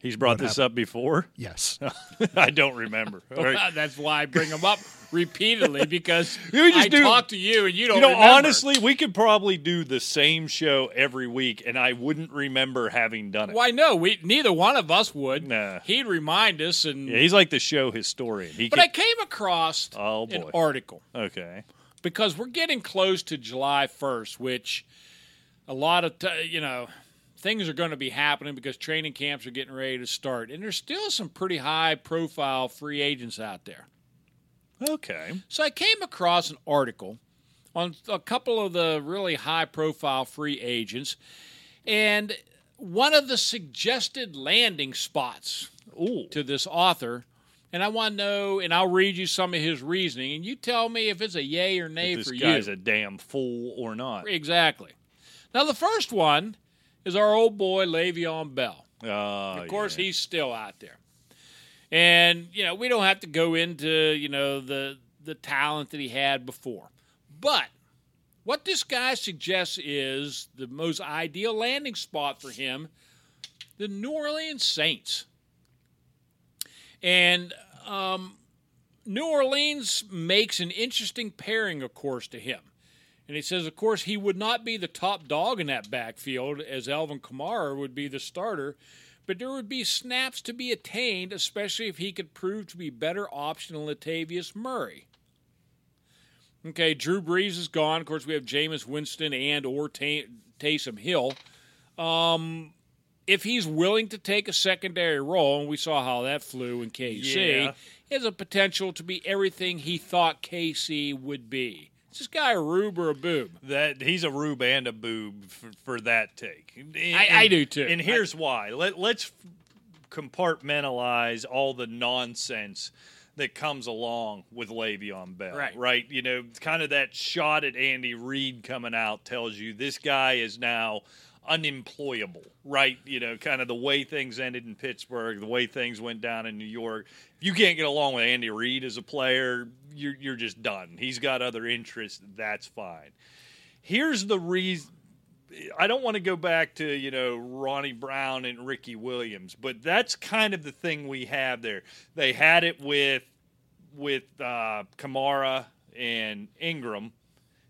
He's brought What this up before. Yes. <laughs> I don't remember. <laughs> All right. That's why I bring them up repeatedly <laughs> because You just I do- talk to you and you don't. You know, remember. honestly, we could probably do the same show every week, and I wouldn't remember having done it. Why no? We neither one of us would. Nah. He'd remind us, and Yeah, he's like the show historian. He but could, I came across Oh, an article okay. Because we're getting close to July 1st, which a lot of t- you know things are going to be happening because training camps are getting ready to start, and there's still some pretty high profile free agents out there. Okay. So I came across an article on a couple of the really high profile free agents, And one of the suggested landing spots Ooh. to this author, and I want to know, and I'll read you some of his reasoning, and you tell me if it's a yay or nay for you. this guy's a damn fool or not. exactly. Now, the first one is our old boy Le'Veon Bell. Uh, Of course, yeah. he's still out there, and you know we don't have to go into you know the the talent that he had before, but what this guy suggests is the most ideal landing spot for him: the New Orleans Saints, and um, New Orleans makes an interesting pairing, of course, to him. And he says, of course, he would not be the top dog in that backfield, as Alvin Kamara would be the starter, but there would be snaps to be attained, especially if he could prove to be better option than Latavius Murray. Okay, Drew Brees is gone. Of course, we have Jameis Winston and or Ta- Taysom Hill. Um, if he's willing to take a secondary role, and we saw how that flew in KC, Yeah. he has a potential to be everything he thought KC would be. Is this guy a rube or a boob? that he's a rube and a boob for, for that take. And- I- I do too. And here's why. Let, let's compartmentalize all the nonsense that comes along with Le'Veon Bell. Right. Right. You know, kind of that shot at Andy Reid coming out tells you this guy is now unemployable, right? You know, kind of the way things ended in Pittsburgh, the way things went down in New York. If you can't get along with Andy Reid as a player, you're you're just done. He's got other interests. That's fine. Here's the reason. I don't want to go back to you know Ronnie Brown and Ricky Williams, but that's kind of the thing we have there. They had it with with uh, Kamara and Ingram,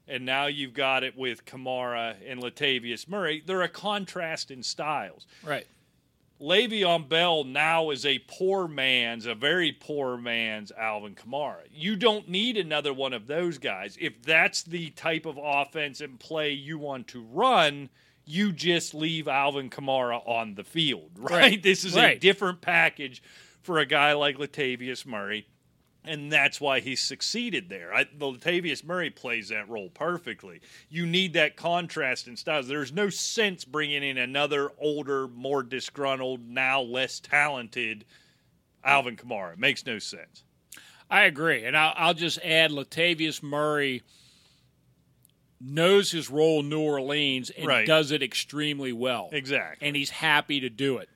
and now you've got it with Kamara and Latavius Murray. They're a contrast in styles. Right. Le'Veon Bell now is a poor man's, a very poor man's Alvin Kamara. You don't need another one of those guys. If that's the type of offense and play you want to run, you just leave Alvin Kamara on the field, <laughs> right? Right. This is a different package for a guy like Latavius Murray. And that's why he succeeded there. I, Latavius Murray plays that role perfectly. You need that contrast in styles. There's no sense bringing in another older, more disgruntled, now less talented Alvin Kamara. It makes no sense. I agree, and I'll, I'll just add Latavius Murray knows his role in New Orleans and Right. does it extremely well. Exactly. and he's happy to do it.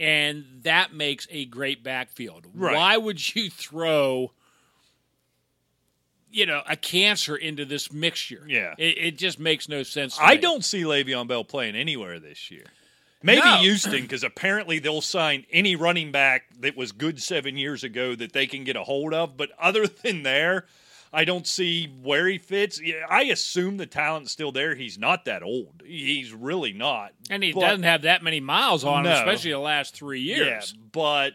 And that makes a great backfield. Right. Why would you throw, you know, a cancer into this mixture? Yeah. It, it just makes no sense. I me. don't see Le'Veon Bell playing anywhere this year. Maybe No. Houston, because apparently they'll sign any running back that was good seven years ago that they can get a hold of. But other <laughs> than there, I don't see where he fits. I assume the talent's still there. He's not that old. He's really not. And he But- doesn't have that many miles on him, especially the last three years. Yeah, but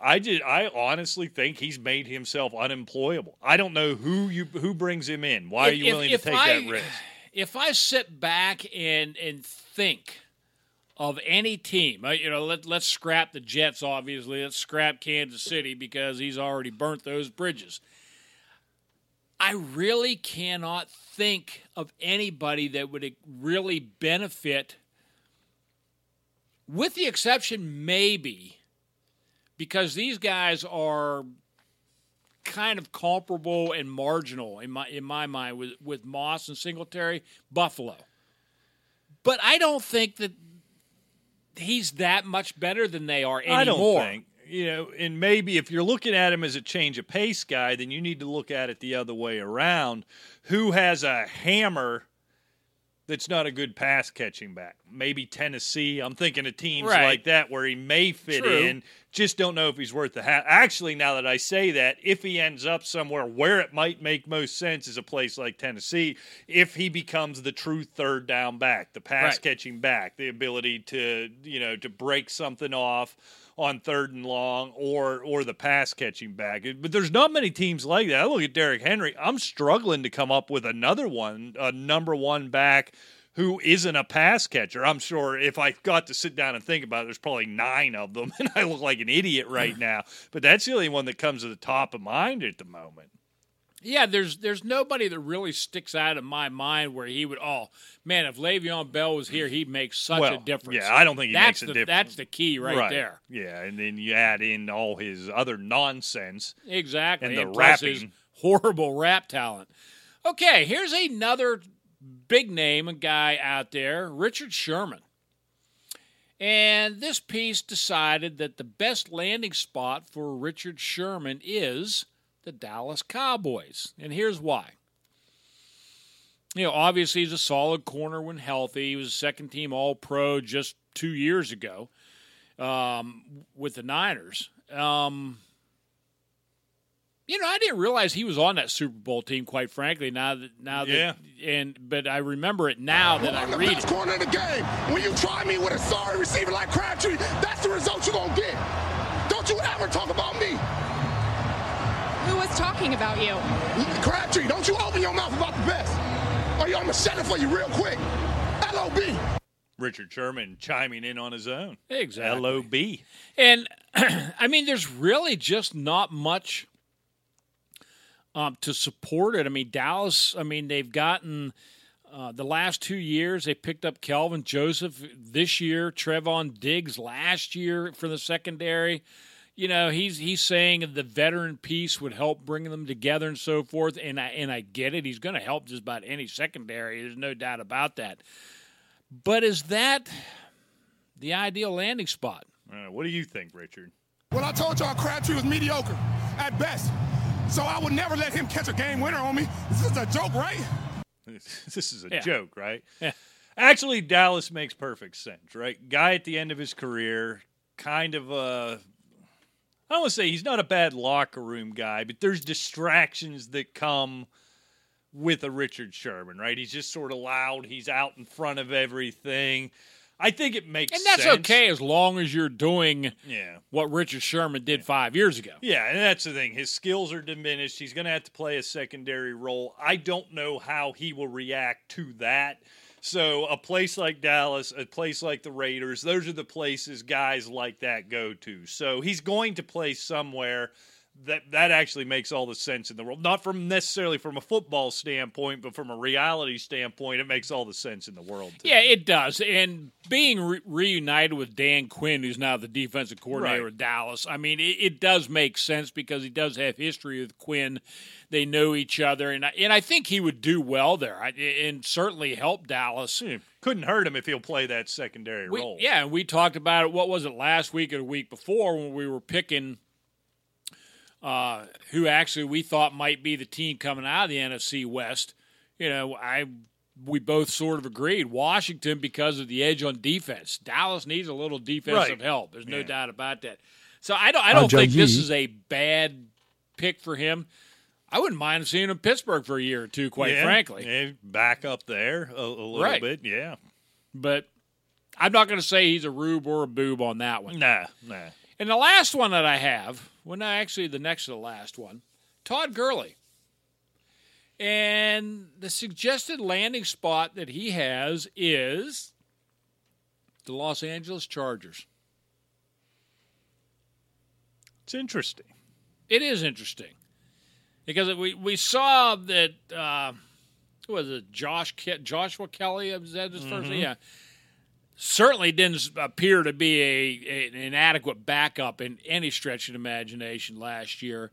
I did. I honestly think he's made himself unemployable. I don't know who you who brings him in. Why are you willing if to take I- that risk? If I sit back and and think of any team, you know, let let's scrap the Jets. Obviously, let's scrap Kansas City because he's already burnt those bridges. I really cannot think of anybody that would really benefit, with the exception maybe because these guys are kind of comparable and marginal in my in my mind with with Moss and Singletary, Buffalo. But I don't think that he's that much better than they are anymore. I don't think. You know, and maybe if you're looking at him as a change of pace guy, then you need to look at it the other way around. Who has a hammer that's not a good pass catching back? Maybe Tennessee. I'm thinking of teams Right. like that where he may fit True. in. Just don't know if he's worth the hat. Actually, now that I say that, if he ends up somewhere where it might make most sense is a place like Tennessee, if he becomes the true third down back, the pass Right. catching back, the ability to, you know, to break something off on third and long or or the pass catching back. But there's not many teams like that. I look at Derrick Henry. I'm struggling to come up with another one, a number one back who isn't a pass catcher. I'm sure if I got to sit down and think about it, there's probably nine of them, <laughs> and I look like an idiot right now. But that's the only one that comes to the top of mind at the moment. Yeah, there's there's nobody that really sticks out in my mind where he would. Oh man, if Le'Veon Bell was here, he'd make such Well, a difference. yeah, I don't think he that's makes a the, difference. That's the key right, there. Yeah, and then you add in all his other nonsense. Exactly. And the his rapping. horrible rap talent. Okay, here's another big name guy out there, Richard Sherman. And this piece decided that the best landing spot for Richard Sherman is the Dallas Cowboys. And here's why. You know, obviously he's a solid corner when healthy. He was a second team All Pro just two years ago um, with the Niners. Um, you know, I didn't realize he was on that Super Bowl team. Quite frankly, now that now Yeah. that and but I remember it now that I I'm the read best it. corner in the game. When you try me with a sorry receiver like Crabtree, that's the result you're gonna get. Don't you ever talk about me. Who was talking about you? Crabtree, don't you open your mouth about the best. Or you, I'm gonna shut it for you real quick. L.O.B. Richard Sherman chiming in on his own. Exactly. LOB. And <clears throat> I mean, there's really just not much um, to support it. I mean, Dallas. I mean, they've gotten uh, the last two years. They picked up Kelvin Joseph this year, Trevon Diggs last year for the secondary. You know, he's he's saying the veteran piece would help bring them together and so forth. And I and I get it. He's going to help just about any secondary. There's no doubt about that. But is that the ideal landing spot? Uh, what do you think, Richard? Well, I told y'all Crabtree was mediocre at best. So I would never let him catch a game winner on me. This is a joke, right? <laughs> this is a Yeah. joke, right? Yeah. Actually, Dallas makes perfect sense, right? Guy at the end of his career, kind of a. I don't want to say he's not a bad locker room guy, but there's distractions that come with a Richard Sherman, right? He's just sort of loud. He's out in front of everything. I think it makes And that's sense. okay as long as you're doing Yeah. what Richard Sherman did five years ago. Yeah, and that's the thing. His skills are diminished. He's going to have to play a secondary role. I don't know how he will react to that. So, a place like Dallas, a place like the Raiders, those are the places guys like that go to. So, he's going to play somewhere that that actually makes all the sense in the world. Not from necessarily from a football standpoint, but from a reality standpoint, it makes all the sense in the world. Yeah, me. it does. And being re- reunited with Dan Quinn, who's now the defensive coordinator Right. of Dallas, I mean, it, it does make sense because he does have history with Quinn. They know each other, and I, and I think he would do well there, I, and certainly help Dallas. Yeah, couldn't hurt him if he'll play that secondary We- role. yeah, and we talked about it. What was it last week or the week before when we were picking uh, who actually we thought might be the team coming out of the NFC West? You know, I we both sort of agreed Washington because of the edge on defense. Dallas needs a little defensive Right. help. There's no Yeah. doubt about that. So I don't I don't Ajayi. think this is a bad pick for him. I wouldn't mind seeing him in Pittsburgh for a year or two, quite Yeah, frankly. yeah, back up there a, a little Right. bit. Yeah. But I'm not going to say he's a rube or a boob on that one. Nah, nah. And the last one that I have, well, no, actually the next to the last one, Todd Gurley. And the suggested landing spot that he has is the Los Angeles Chargers. It's interesting. It is interesting because we, we saw that uh, who was it Josh Joshua Kelley was that his first name? Yeah, certainly didn't appear to be a, a- an inadequate backup in any stretch of the imagination last year.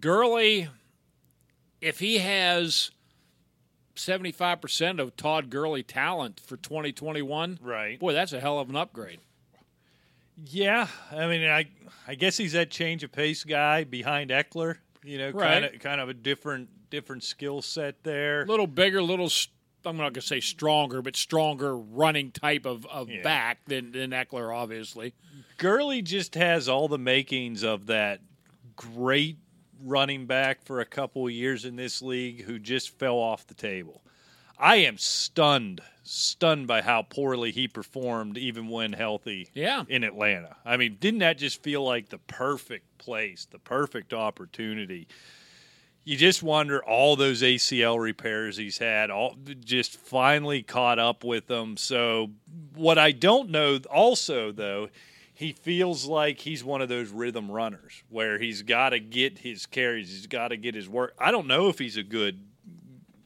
Gurley, if he has seventy five percent of Todd Gurley talent for twenty twenty one, Right. Boy, that's a hell of an upgrade. Yeah, I mean, I I guess he's that change of pace guy behind Ekeler. You know, kind of kind of a different different skill set there. A little bigger, little. s- I'm not going to say stronger, but stronger running type of, of Yeah. back than than Ekeler, obviously. Gurley just has all the makings of that great running back for a couple of years in this league who just fell off the table. I am stunned, stunned by how poorly he performed even when healthy Yeah. in Atlanta. I mean, didn't that just feel like the perfect place, the perfect opportunity? You just wonder all those ACL repairs he's had, all just finally caught up with them. So, what I don't know also though, he feels like he's one of those rhythm runners where he's got to get his carries, he's got to get his work. I don't know if he's a good,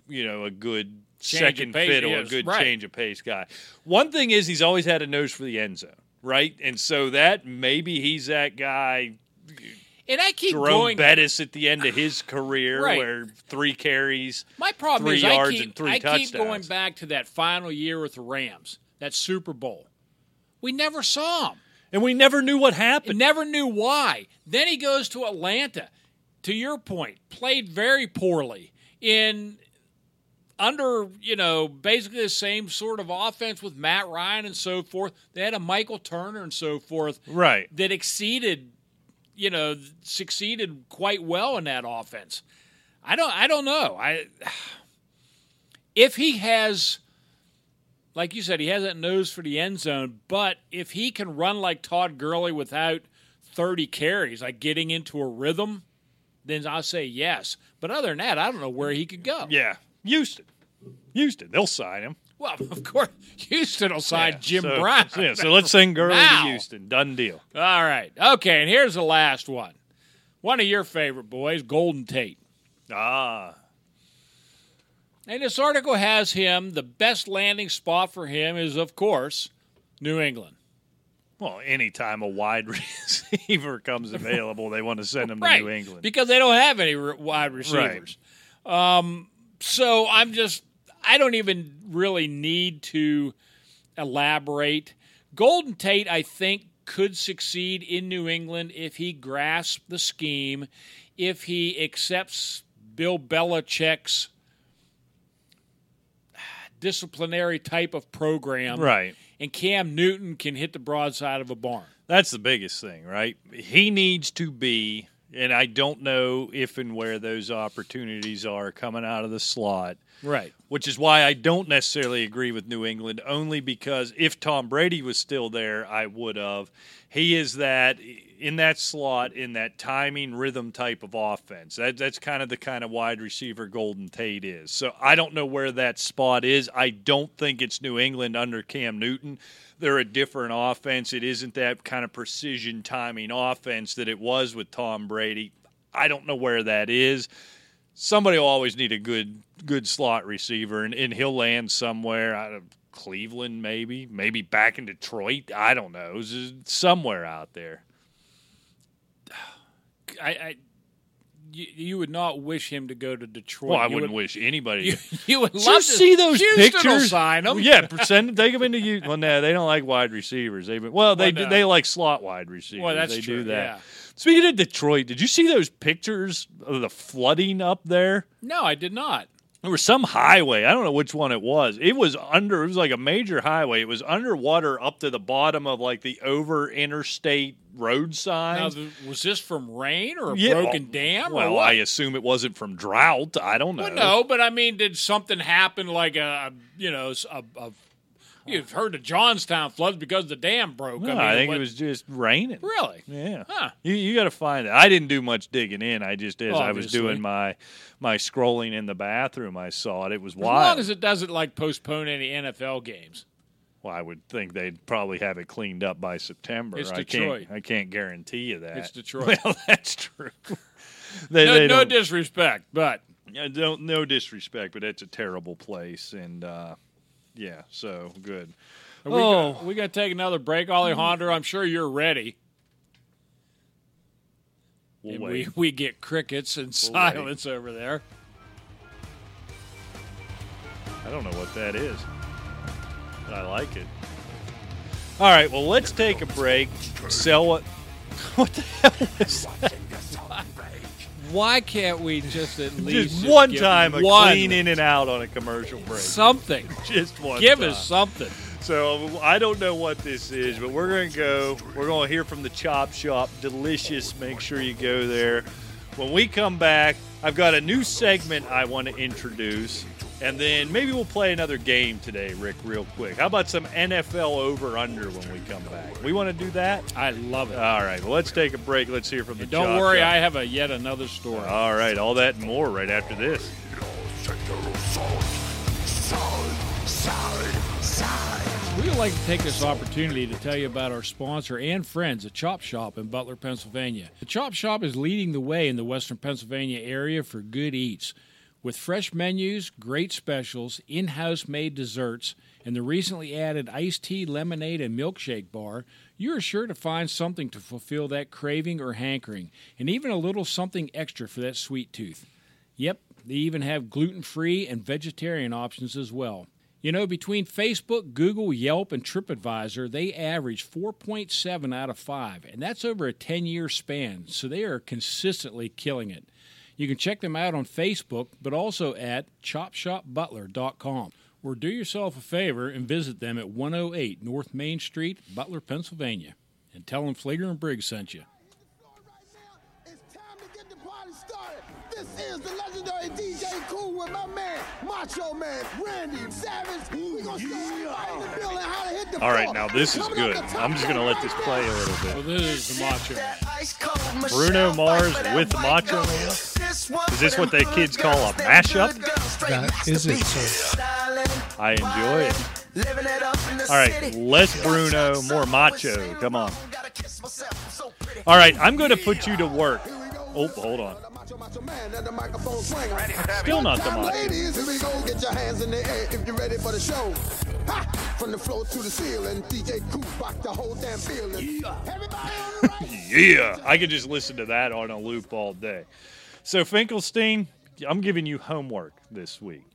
you know, a good Change second pace, fiddle, yes, a good right. change of pace guy. One thing is he's always had a nose for the end zone, right? And so that maybe he's that guy And I keep Jerome going. Bettis at the end of his <sighs> career, Right. where three carries. My problem three is yards I keep, and three I keep going back to that final year with the Rams, that Super Bowl. We never saw him. And we never knew what happened. never knew why. Then he goes to Atlanta. To your point, played very poorly in under, you know, basically the same sort of offense with Matt Ryan and so forth. They had a Michael Turner and so forth Right. that exceeded, you know, succeeded quite well in that offense. I don't I don't know. I <sighs> if he has like you said, he has that nose for the end zone, but if he can run like Todd Gurley without 30 carries, like getting into a rhythm, then I'll say yes. But other than that, I don't know where he could go. Yeah. Houston. Houston. They'll sign him. Well, of course, Houston will sign Yeah, Jim so, Brown. Yeah, so let's send Gurley Now. to Houston. Done deal. All right. Okay, and here's the last one. One of your favorite boys, Golden Tate. Ah. And this article has him, the best landing spot for him is, of course, New England. Well, anytime a wide <laughs> receiver comes available, they want to send him right. to New England. Because they don't have any wide receivers. Um, so I'm just, I don't even really need to elaborate. Golden Tate, I think, could succeed in New England if he grasps the scheme, if he accepts Bill Belichick's disciplinary type of program. right. And Cam Newton can hit the broadside of a barn. That's the biggest thing, right? He needs to be, and I don't know if and where those opportunities are coming out of the slot. Right. which is why I don't necessarily agree with New England, only because if Tom Brady was still there, I would have. He is that in that slot, in that timing rhythm type of offense. That, that's kind of the kind of wide receiver Golden Tate is. So I don't know where that spot is. I don't think it's New England under Cam Newton. They're a different offense. It isn't that kind of precision timing offense that it was with Tom Brady. I don't know where that is somebody will always need a good good slot receiver, and, and he'll land somewhere out of Cleveland, maybe, maybe back in Detroit. I don't know, somewhere out there. <sighs> I, I you, you would not wish him to go to Detroit. Well, I You wouldn't would, wish anybody. You, <laughs> you would love you to see those Houston pictures? sign him. Yeah, send take them into you. Well, no, they don't like wide receivers. They well, they Well, no. they like slot wide receivers. Well, that's they true, do that. yeah. Speaking of Detroit, did you see those pictures of the flooding up there? No, I did not. There was some highway. I don't know which one it was. It was under. It was like a major highway. It was underwater up to the bottom of like the over interstate road signs. th- was this from rain or a Yeah, broken well- dam? Well? I assume it wasn't from drought. I don't know. Well, no, but I mean, did something happen like a you know a, a you've heard of Johnstown floods because the dam broke? No, I, mean, I think what- it was just raining. really. Yeah. Huh. You, you got to find it. I didn't do much digging in. I just as I was doing my my scrolling in the bathroom, I saw it. It was As wild. As long as it doesn't like postpone any NFL games. well, I would think they'd probably have it cleaned up by September. It's I Detroit. can't. I can't guarantee you that. It's <laughs> Detroit. Well, that's true. <laughs> they, No, they no disrespect, but Yeah, don't no disrespect, but it's a terrible place, and uh, yeah, so good. are we Oh. got, we got oh. to take another break, Alejandro. I'm sure you're ready. We'll wait. we, we get crickets and silence over there. I don't know what that is, but I like it. All right, well, let's take a break. Sell what? <laughs> What the hell is that? Why can't we just at least Just one time, a one clean in and out on a commercial break. something? <laughs> Just one. Give time. us something. So I don't know what this is, but we're going to go. We're going to hear from the Chop Shop. Delicious. Make sure you go there. When we come back, I've got a new segment I want to introduce, and then maybe we'll play another game today, Rick, real quick. How about some NFL over under when we come back? We want to do that. I love it. All right. Well, let's take a break. Let's hear from the. And don't worry, Shop. I have a yet another story. All right. All that and more right after this. We would like to take this opportunity to tell you about our sponsor and friends, the Chop Shop in Butler, Pennsylvania. The Chop Shop is leading the way in the western Pennsylvania area for good eats. With fresh menus, great specials, in house made desserts, and the recently added iced tea, lemonade, and milkshake bar, you are sure to find something to fulfill that craving or hankering, and even a little something extra for that sweet tooth. Yep, they even have gluten free and vegetarian options as well. You know, between Facebook, Google, Yelp, and TripAdvisor, they average 4.7 out of 5, and that's over a 10 year span, so they are consistently killing it. You can check them out on Facebook, but also at chopshopbutler.com. Or do yourself a favor and visit them at 108 North Main Street, Butler, Pennsylvania. And tell them Fleeger and Briggs sent you. It's time to get the party started. This is the legendary DJ Cool with my man, Macho Man, Randy Savage. We gonna show everybody in the building how to hit the All right, floor. now this is Coming good. I'm just going to let this play a now. little Well, bit. this is the Macho Man. Bruno Mars with Macho Man? Is this what the kids call a mashup? That is it, sir. I enjoy it. All right, less Bruno, more Macho. Come on. All right, I'm going to put you to work. Oh, hold on. Macho, Macho Man, and the microphone swinger. Still not the Macho. Ladies, <laughs> here we go. Get your hands in the air if you're ready for the show. From the floor to the ceiling, DJ rock the whole damn building. Everybody on the right. Yeah, I could just listen to that on a loop all day. So, Finkelstein, I'm giving you homework this week.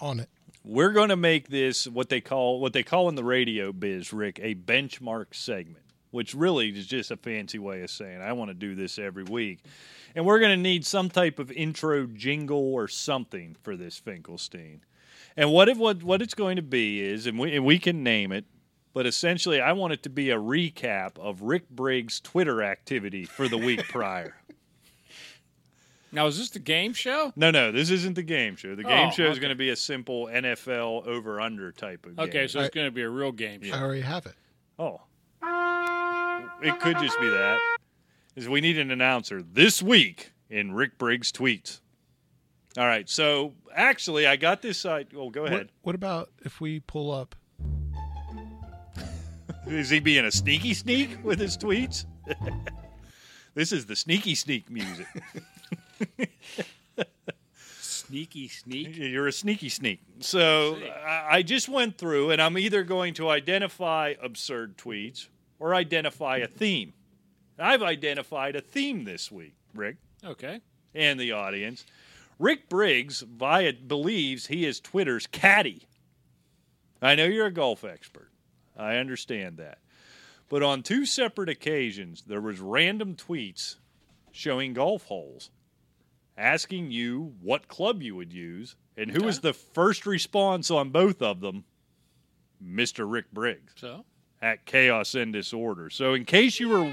On it. We're going to make this what they call what they call in the radio biz, Rick, a benchmark segment, which really is just a fancy way of saying I want to do this every week. And we're going to need some type of intro jingle or something for this Finkelstein. And what it, what what it's going to be is, and we and we can name it, but essentially, I want it to be a recap of Rick Briggs' Twitter activity for the week <laughs> prior. Now, is this the game show? No, no, this isn't the game show. The game Oh, show is okay. going to be a simple NFL over under type of game. Okay, so it's going to be a real game show. I already have it. Oh. It could just be that. Is we need an announcer this week in Rick Briggs tweets. All right. So actually, I got this side. well go ahead. What, what about if we pull up? <laughs> Is he being a sneaky sneak with his tweets? <laughs> this is the sneaky sneak music. <laughs> Sneaky sneak. You're a sneaky sneak. So I I just went through, and I'm either going to identify absurd tweets or identify a theme. I've identified a theme this week, Rick. Okay. and the audience. Rick Briggs via believes he is Twitter's caddy. I know you're a golf expert. I understand that. But on two separate occasions, there was random tweets showing golf holes, asking you what club you would use, and who was the first response on both of them? Mr. Rick Briggs So, at Chaos and Disorder. So in case you were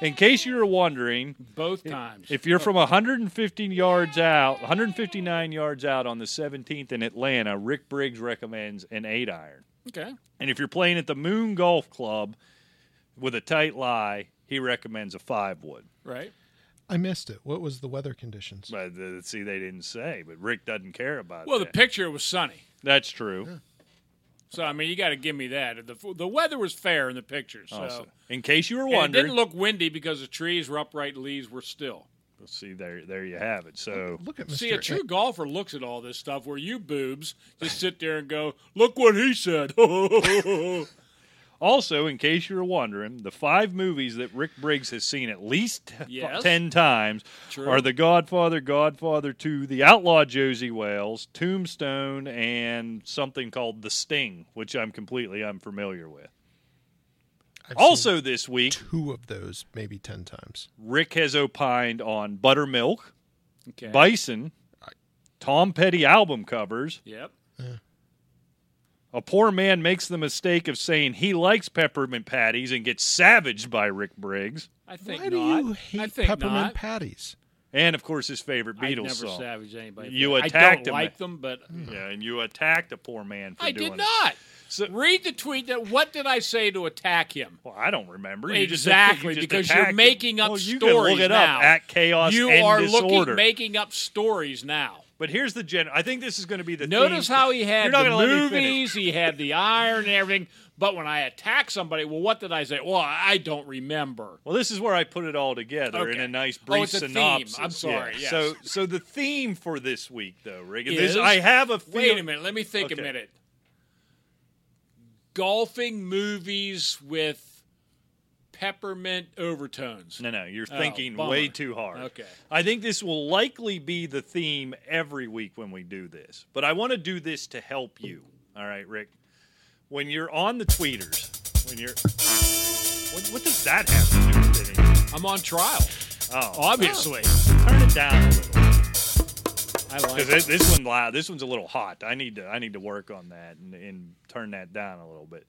in case you were wondering, both times. if you're from 115 yards out, 159 yards out on the 17th in Atlanta, Rick Briggs recommends an eight iron. okay. And if you're playing at the Moon Golf Club with a tight lie, he recommends a five wood. Right. I missed it. What was the weather conditions? But uh, see, they didn't say, but Rick doesn't care about it. Well, the picture was sunny. That's true. So, I mean, you got to give me that. The, the weather was fair in the picture. So, Also, in case you were And it wondering, didn't look windy because the trees were upright, leaves were still. see there, there you have it. So Look at Mr. See, a true golfer looks at all this stuff where you boobs just sit there and go, look what he said. <laughs> <laughs> Also, in case you're wondering, the five movies that Rick Briggs has seen at least <laughs> Yes. 10 times True. are The Godfather, Godfather 2, The Outlaw Josey Wales, Tombstone, and something called The Sting, which I'm completely unfamiliar with. I've Also, this week, two of those, maybe ten times. Rick has opined on Buttermilk, okay. Bison, Tom Petty album covers. Yep. A poor man makes the mistake of saying he likes peppermint patties and gets savaged by Rick Briggs. I think Why not. do you I hate think peppermint not. patties? And of course, his favorite I Beatles never song. savage anybody. You I attacked don't him. like them, but Yeah, and you attacked a poor man for I doing did it. not. So- Read the tweet. That what did I say to attack him? Well, I don't remember. You just- exactly, you just because you're him. making up well, you stories can look it now. up at chaos you and are disorder. looking, making up stories now. But here's the gen. I think this is going to be the. Notice theme. how he had the gonna let me finish. movies, he had the iron and everything, But when I attack somebody, well, what did I say? Well, I don't remember. Well, this is where I put it all together in a nice Oh, brief it's a theme. synopsis. I'm sorry, Yeah. yes. So, so the theme for this week, though, and Is- this, I have a feel- Wait a minute. Let me think Okay. a minute. Golfing movies with peppermint overtones. No, no, you're Oh, thinking bummer. way too hard. Okay. I think this will likely be the theme every week when we do this, but I want to do this to help you. All right, Rick. When you're on the tweeters, when you're, what, what does that have to do with anything? I'm on trial, Oh, obviously. Oh. turn it down a little. I like it. this, this one loud. This one's a little hot. I need to I need to work on that and, and turn that down a little bit.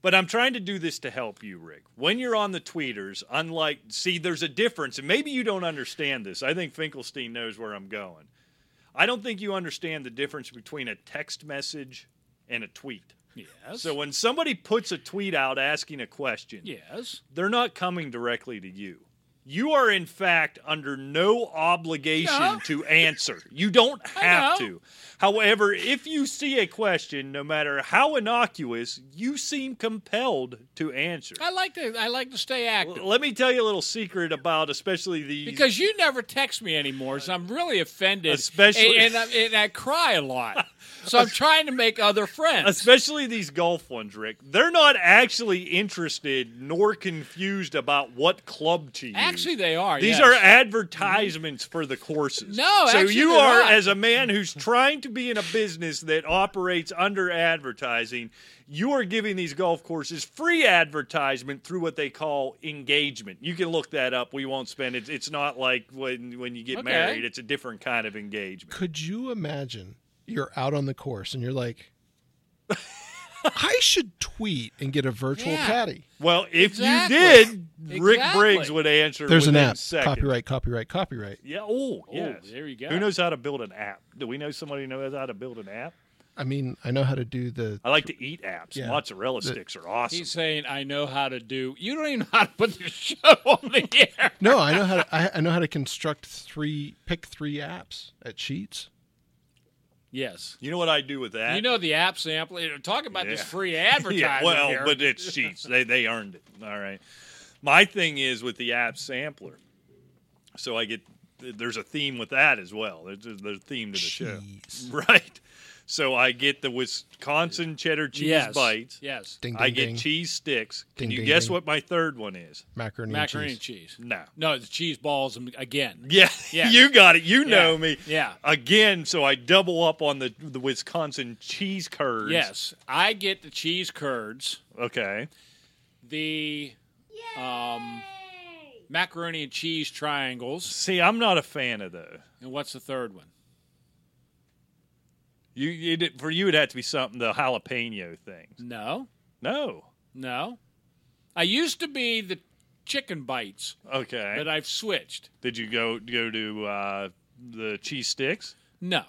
But I'm trying to do this to help you, Rick. When you're on the tweeters, unlike see, there's a difference, and maybe you don't understand this. I think Finkelstein knows where I'm going. I don't think you understand the difference between a text message and a tweet. Yes. So when somebody puts a tweet out asking a question, yes. they're not coming directly to you. You are, in fact, under no obligation No. to answer. You don't <laughs> have to. However, if you see a question, no matter how innocuous, you seem compelled to answer. I like to. I like to stay active. Let me tell you a little secret about, especially the Because you never text me anymore, so I'm really offended. Especially- and, and, I, and I cry a lot. So I'm <laughs> trying to make other friends. especially these golf ones, Rick. They're not actually interested nor confused about what club to use. Actually, they are. These yes. are mm-hmm. advertisements for the courses. No, so actually you they're are, not. as a man who's trying to be in a business that operates under advertising, you are giving these golf courses free advertisement through what they call engagement. You can look that up. We won't spend it. It's not like when when you get Okay. married. It's a different kind of engagement. Could you imagine you're out on the course and you're like, I should tweet and get a virtual Yeah. caddy. Well, if Exactly. you did, Rick Exactly. Briggs would answer. There's an app. Seconds. Copyright, copyright, copyright. Yeah. Oh, oh yes. there you go. Who knows how to build an app? Do we know somebody who knows how to build an app? I mean, I know how to do the. I like to eat apps. Yeah. Mozzarella sticks are awesome. He's saying, "I know how to do." You don't even know how to put the show <laughs> on the air. No, I know how to. I, I know how to construct three, pick three apps at Sheetz. Yes. You know what I do with that? You know the app sample. Talk about this free advertising <laughs> yeah, well, here. but it's cheats. they they earned it. All right. My thing is with the app sampler. So I get there's a theme with that as well. There's a, there's a theme to the Cheese. show, <laughs> right? So I get the Wisconsin cheddar cheese yes. bites. Yes. Ding, ding, I get ding. cheese sticks. Can you ding, guess ding. what my third one is? Macaroni, Macaroni and and cheese. cheese. No. No, it's cheese balls again. Yeah, Yeah. <laughs> you got it. You know Yeah. me. Yeah. Again, so I double up on the the Wisconsin cheese curds. Yes, I get the cheese curds, Okay. the um, macaroni and cheese triangles, See, I'm not a fan of those. and what's the third one? You, you did- for you, it'd have to be something the jalapeno things. No, No. no. I used to be the chicken bites, Okay. but I've switched. Did you go go to uh, the cheese sticks? No.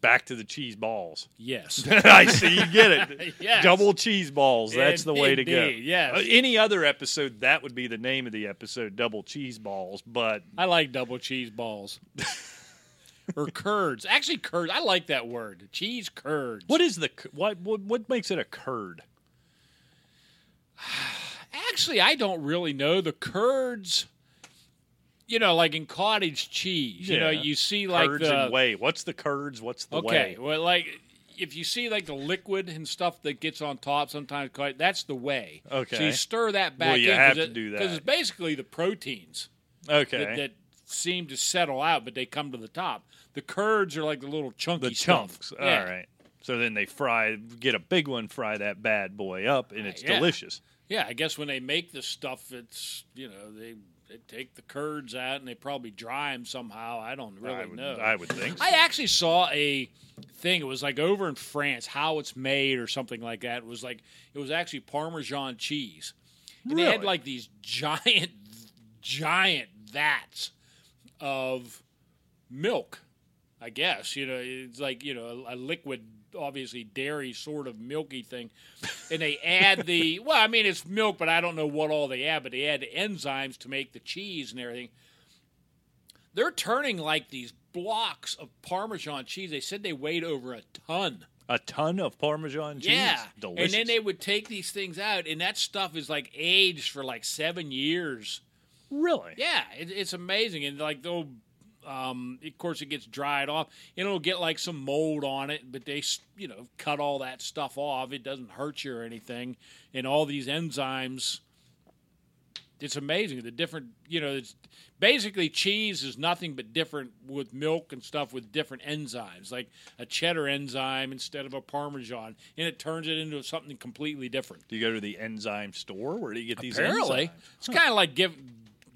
Back to the cheese balls. Yes. <laughs> I see. You get it. <laughs> Yes. Double cheese balls. That's the way to go. Indeed, yes. Uh, any other episode, that would be the name of the episode, double cheese balls. But I like double cheese balls. <laughs> or curds. Actually, curds. I like that word. Cheese curds. what is the what what, what makes it a curd? <sighs> Actually, I don't really know. The curds, you know, like in cottage cheese, you know, you see like curds the and whey. What's the curds? What's the whey? okay, well, like if you see like the liquid and stuff that gets on top, sometimes that's the whey. Okay. So you stir that back Well, you in have to do that because it's basically the proteins Okay. that, that seem to settle out, but they come to the top. The curds are like the little chunky the stuff. chunks. Yeah. All right. So then they fry, get a big one, fry that bad boy up, and it's Yeah. delicious. Yeah, I guess when they make the stuff, it's you know they they take the curds out and they probably dry them somehow. I don't really I would, know. I would think. So. I actually saw a thing. It was like over in France, how it's made or something like that. It was like it was actually Parmesan cheese, and they had like these <laughs> giant, giant vats of milk. I guess you know it's like you know a, a liquid, obviously dairy sort of milky thing, and they add the <laughs> well, I mean it's milk, but I don't know what all they add, but they add the enzymes to make the cheese and everything they're turning like these blocks of Parmesan cheese. They said they weighed over a ton. A ton of Parmesan cheese. Yeah, delicious. and then they would take these things out, and that stuff is like aged for like seven years. Really. Yeah, it, it's amazing, and like they'll, um, of course, it gets dried off, and it'll get like some mold on it, but they, you know, cut all that stuff off. It doesn't hurt you or anything, and all these enzymes. It's amazing the different, you know, it's basically cheese is nothing but different with milk and stuff with different enzymes, like a cheddar enzyme instead of a parmesan, and it turns it into something completely different. Do you go to the enzyme store? Where do you get these? Apparently, enzymes? it's kind of like give,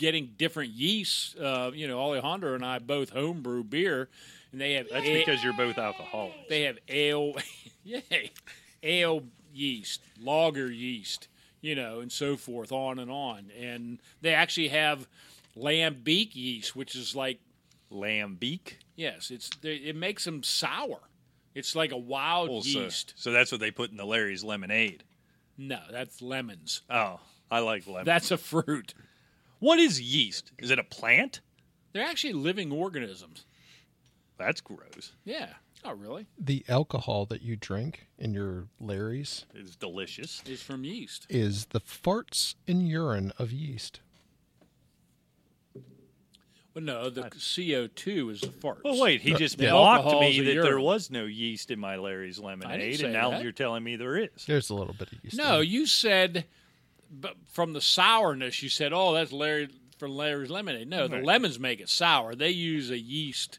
getting different yeasts. Uh, you know, Alejandro and I both homebrew beer, and they have That's because you're both alcoholics. they have ale, <laughs> yay, ale yeast, lager yeast, you know, and so forth, on and on. And they actually have lambic yeast, which is like Lambic. yes, it's it makes them sour. It's like a wild Well, yeast. so that's what they put in the Larry's lemonade. No, that's lemons. Oh, I like lemon. That's a fruit. What is yeast? Is it a plant? They're actually living organisms. That's gross. Yeah. Oh, really? The alcohol that you drink in your Larry's It's delicious. It's from yeast. is the farts and urine of yeast. Well, no, the CO two is the farts. Well, wait. He just The mocked alcohol's me a that there urine. was no yeast in my Larry's lemonade, say and now that. you're telling me there is. There's a little bit of yeast. in No, it. you said, but from the sourness, you said, "Oh, that's Larry from Larry's lemonade." No, the lemons make it sour. They use a yeast.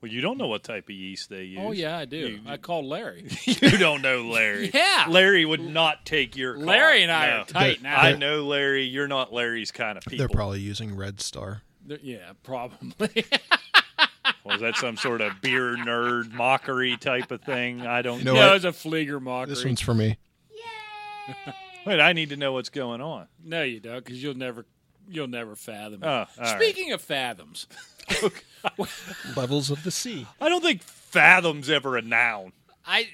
Well, you don't know what type of yeast they use. Oh yeah, I do. You, I called Larry. <laughs> you don't know Larry. <laughs> Yeah. Larry would not take your call. Larry and I No. are tight now. I know Larry. You're not Larry's kind of people. They're probably using Red Star. They're- Yeah, probably. <laughs> Was that some sort of beer nerd mockery type of thing? I don't No, know. no, what? it's a Fleeger mockery. This one's for me. Wait, I need to know what's going on. No, you don't, because you'll never, you'll never fathom. it. Oh, all right. Speaking of fathoms, <laughs> Levels of the sea. I don't think fathom's ever a noun. I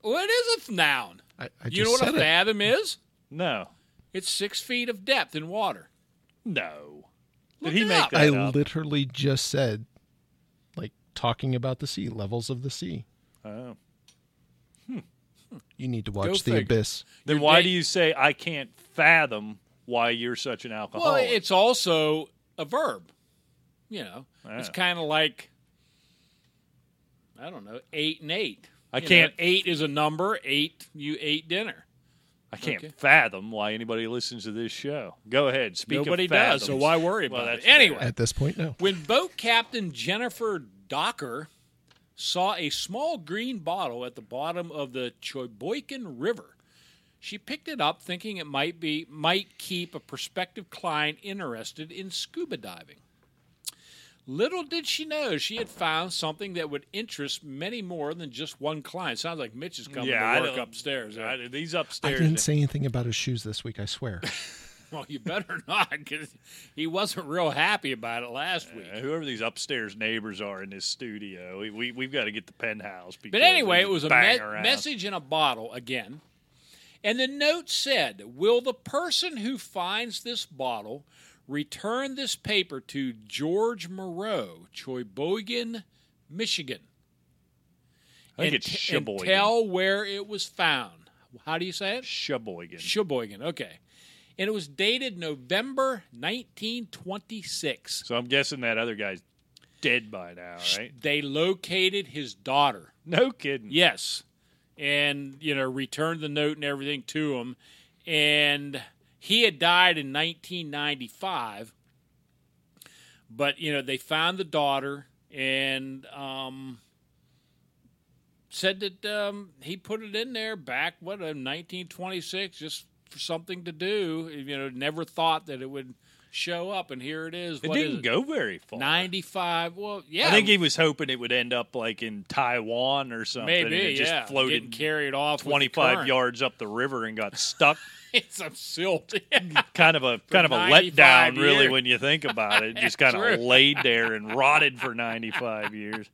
what is a noun? I, I you know just what a said it. fathom is? No, It's six feet of depth in water. no. Look Did he it make up. that I up? literally just said, like, talking about the sea, levels of the sea. Oh. You need to watch The figure. Abyss. Then Your why da- do you say I can't fathom why you're such an alcoholic? Well, alcoholic? it's also a verb. You know, it's Yeah. kind of like I don't know, eight and eight. I You know, can't- eight is a number. Eight, you ate dinner. I can't okay. fathom why anybody listens to this show. Go ahead. Speak Nobody of does, so why worry Well, about it? that's fair. Anyway, At this point, no. when boat captain Jennifer Dowker saw a small green bottle at the bottom of the Cheboygan River, she picked it up thinking it might be might keep a prospective client interested in scuba diving. Little did she know she had found something that would interest many more than just one client. Sounds like Mitch is coming Yeah, to work don't- upstairs. huh? I- these I didn't say anything about his shoes this week, I swear. <laughs> <laughs> well, you better <laughs> not, because he wasn't real happy about it last week. Uh, whoever these upstairs neighbors are in this studio, we, we we've got to get the penthouse. But anyway, it was a me- message in a bottle again. And the note said, Will the person who finds this bottle return this paper to George Morrow, Cheboygan, Michigan? I think and, it's t- and tell where it was found. How do you say it? Sheboygan. Sheboygan, okay. And it was dated November 1926. so I'm guessing that other guy's dead by now, right? They located his daughter. No kidding. Yes. And, you know, returned the note and everything to him. And he had died in 1995. But, you know, they found the daughter and um, said that um, he put it in there back, what, in 1926, just for something to do. You know, never thought that it would show up. And here it is. It What is didn't it? go very far. 95. Well, yeah. I think he was hoping it would end up like in Taiwan or something. and Maybe, it just yeah. floated Getting carried off 25 yards up the river and got stuck. <laughs> it's a silt. <laughs> kind of a kind of a 95 letdown, really, when you think about it. <laughs> Just kind of laid there and rotted for 95 years.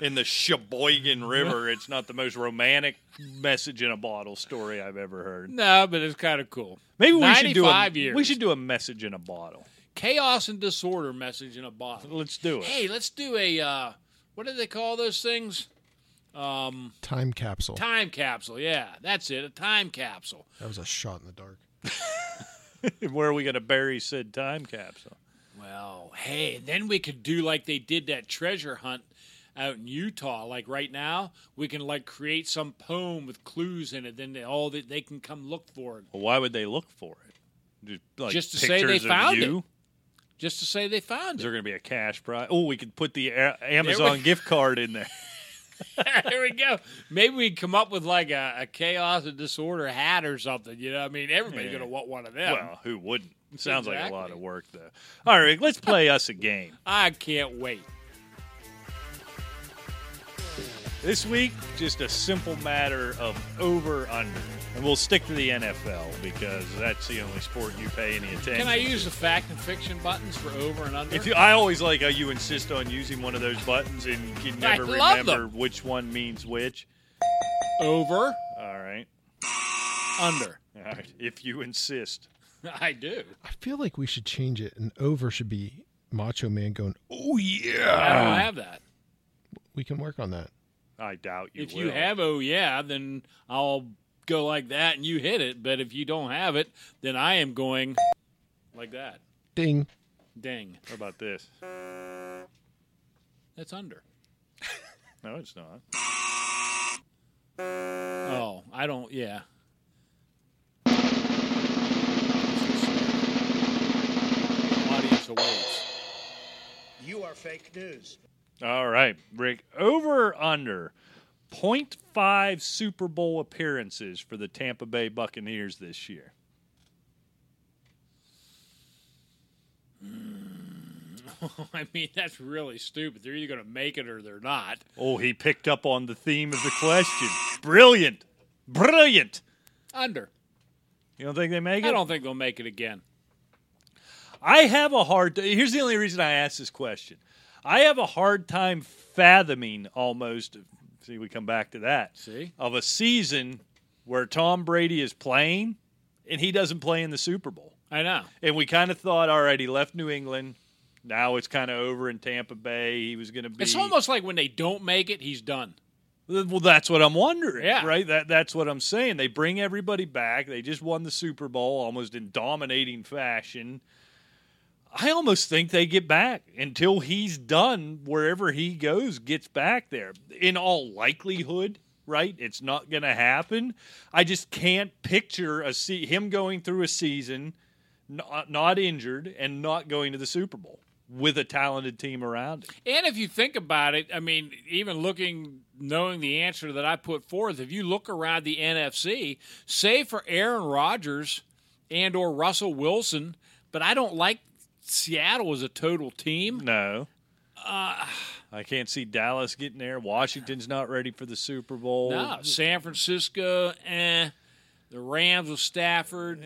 In the Sheboygan River, it's not the most romantic message in a bottle story I've ever heard. no, but it's kind of cool. Maybe we should do a 95 years. we should do a message in a bottle. Chaos and disorder message in a bottle. Let's do it. Hey, let's do a uh, what do they call those things? Um, Time capsule. time capsule. Yeah, that's it. A time capsule. That was a shot in the dark. <laughs> <laughs> Where are we going to bury said time capsule? Well, hey, then we could do like they did that treasure hunt out in Utah. Like right now, we can like create some poem with clues in it. Then they, all that they can come look for it, Well, why would they look for it? Just, like, Just to say they found you? it. just to say they found Is it. there going to be a cash prize? Oh, we could put the uh, a- Amazon <laughs> gift card in there. <laughs> there we go. Maybe we come up with like a, a chaos and disorder hat or something. You know, I mean, everybody's Yeah. gonna want one of them. Well, who wouldn't? Sounds like a lot of work, though. All right, let's play us a game. I can't wait. This week, just a simple matter of over under. And we'll stick to the NFL because that's the only sport you pay any attention. Can I use the fact and fiction buttons for over and under? If you, I always like how you insist on using one of those buttons and you I never remember them. which one means which. over, All right. under. All right. If you insist. <laughs> I do. I feel like we should change it, and over should be Macho Man going, "Oh yeah." I yeah." don't have that. We can work on that. I doubt you if will. you have oh yeah, then I'll go like that and you hit it. But if you don't have it, then I am going like that. Ding. Ding. How about this? That's under. <laughs> No, it's not. Oh, I don't. Yeah. Audience awaits. You are fake news. All right, Rick. Over or under 0.5 Super Bowl appearances for the Tampa Bay Buccaneers this year. <laughs> I mean, that's really stupid. They're either going to make it or they're not. Oh, he picked up on the theme of the question. Brilliant. Brilliant. Under. You don't think they make it? I don't think they'll make it again. I have a hard. Here's the only reason I asked this question. I have a hard time fathoming almost. See, we come back to that. See? of a season where Tom Brady is playing and he doesn't play in the Super Bowl. I know. And we kind of thought, all right, he left New England. Now it's kind of over in Tampa Bay. He was going to be. It's almost like when they don't make it, he's done. Well, that's what I'm wondering. Yeah. Right. That that's what I'm saying. They bring everybody back. They just won the Super Bowl almost in dominating fashion. I almost think they get back until he's done wherever he goes, gets back there. In all likelihood, right? It's not going to happen. I just can't picture a se- him going through a season not, uh, not injured and not going to the Super Bowl with a talented team around him. And if you think about it, I mean, even looking, knowing the answer that I put forth, if you look around the NFC, say for Aaron Rodgers and or Russell Wilson, but I don't like Seattle as a total team. No. I can't see Dallas getting there. Washington's not ready for the Super Bowl. No, San Francisco, eh. The Rams with Stafford,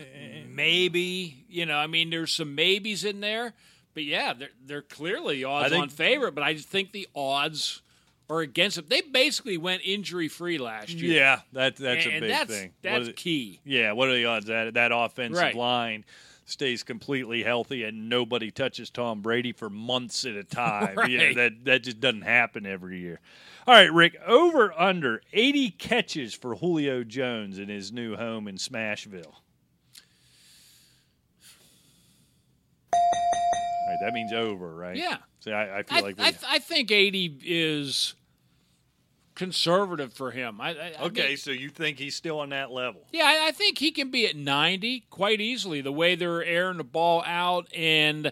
maybe. You know, I mean, there's some maybes in there, but yeah, they're they're clearly odds think- on favorite. But I just think the odds are against them. They basically went injury free last year. Yeah, that that's and, a big that's, thing. That's is it- key. Yeah, what are the odds that that offensive Right. line stays completely healthy and nobody touches Tom Brady for months at a <laughs> time? You know, that that just doesn't happen every year. All right, Rick, over under 80 catches for Julio Jones in his new home in Smashville. All right, that means over, right? Yeah. See, I, I feel I, like we, I, I think 80 is conservative for him. I, I, I okay. mean- so you think he's still on that level? Yeah, I, I think he can be at 90 quite easily, the way they're airing the ball out. And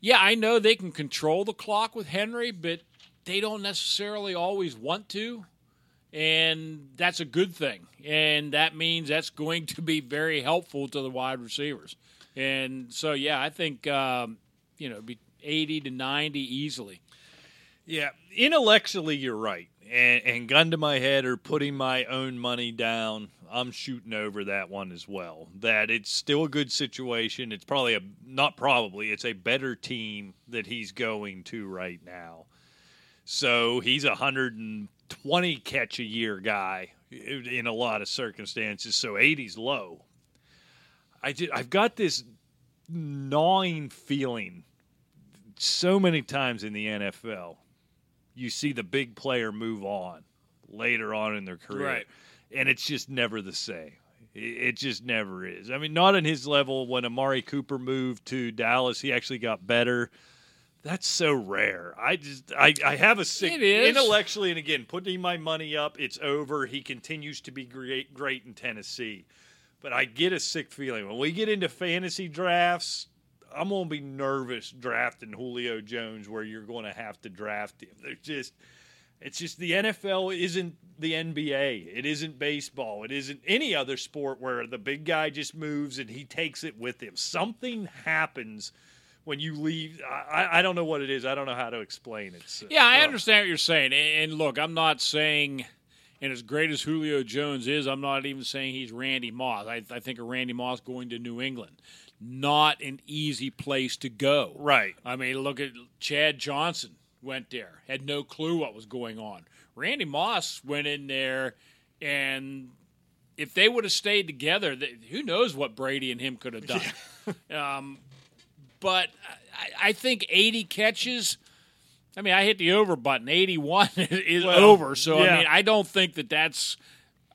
yeah, I know they can control the clock with Henry, but they don't necessarily always want to. And that's a good thing. And that means that's going to be very helpful to the wide receivers. And so, yeah, I think, um, you know, be 80 to 90 easily. Yeah, intellectually, you're right. And, and gun to my head or putting my own money down, I'm shooting over that one as well. That it's still a good situation. It's probably a, not probably, it's a better team that he's going to right now. So he's a 120 catch a year guy in a lot of circumstances. So 80's low. I did, I've got this gnawing feeling so many times in the NFL you see the big player move on later on in their career. Right. And it's just never the same. It just never is. I mean, not on his level. When Amari Cooper moved to Dallas, he actually got better. That's so rare. I just, I, I have a sick intellectually, and again, putting my money up, it's over. He continues to be great, great in Tennessee, but I get a sick feeling when we get into fantasy drafts. I'm gonna be nervous drafting Julio Jones, where you're going to have to draft him. There's just, it's just the NFL isn't the NBA. It isn't baseball. It isn't any other sport where the big guy just moves and he takes it with him. Something happens when you leave. I, I don't know what it is. I don't know how to explain it. So, Yeah, I uh, understand what you're saying. And and look, I'm not saying, and as great as Julio Jones is, I'm not even saying he's Randy Moss. I, I think of Randy Moss going to New England. Not an easy place to go. Right. I mean, look at Chad Johnson went there, had no clue what was going on. Randy Moss went in there, and if they would have stayed together, who knows what Brady and him could have done. <laughs> um, but I, I think 80 catches. I mean, I hit the over button. 81 <laughs> is Well, over. So yeah. I mean, I don't think that that's.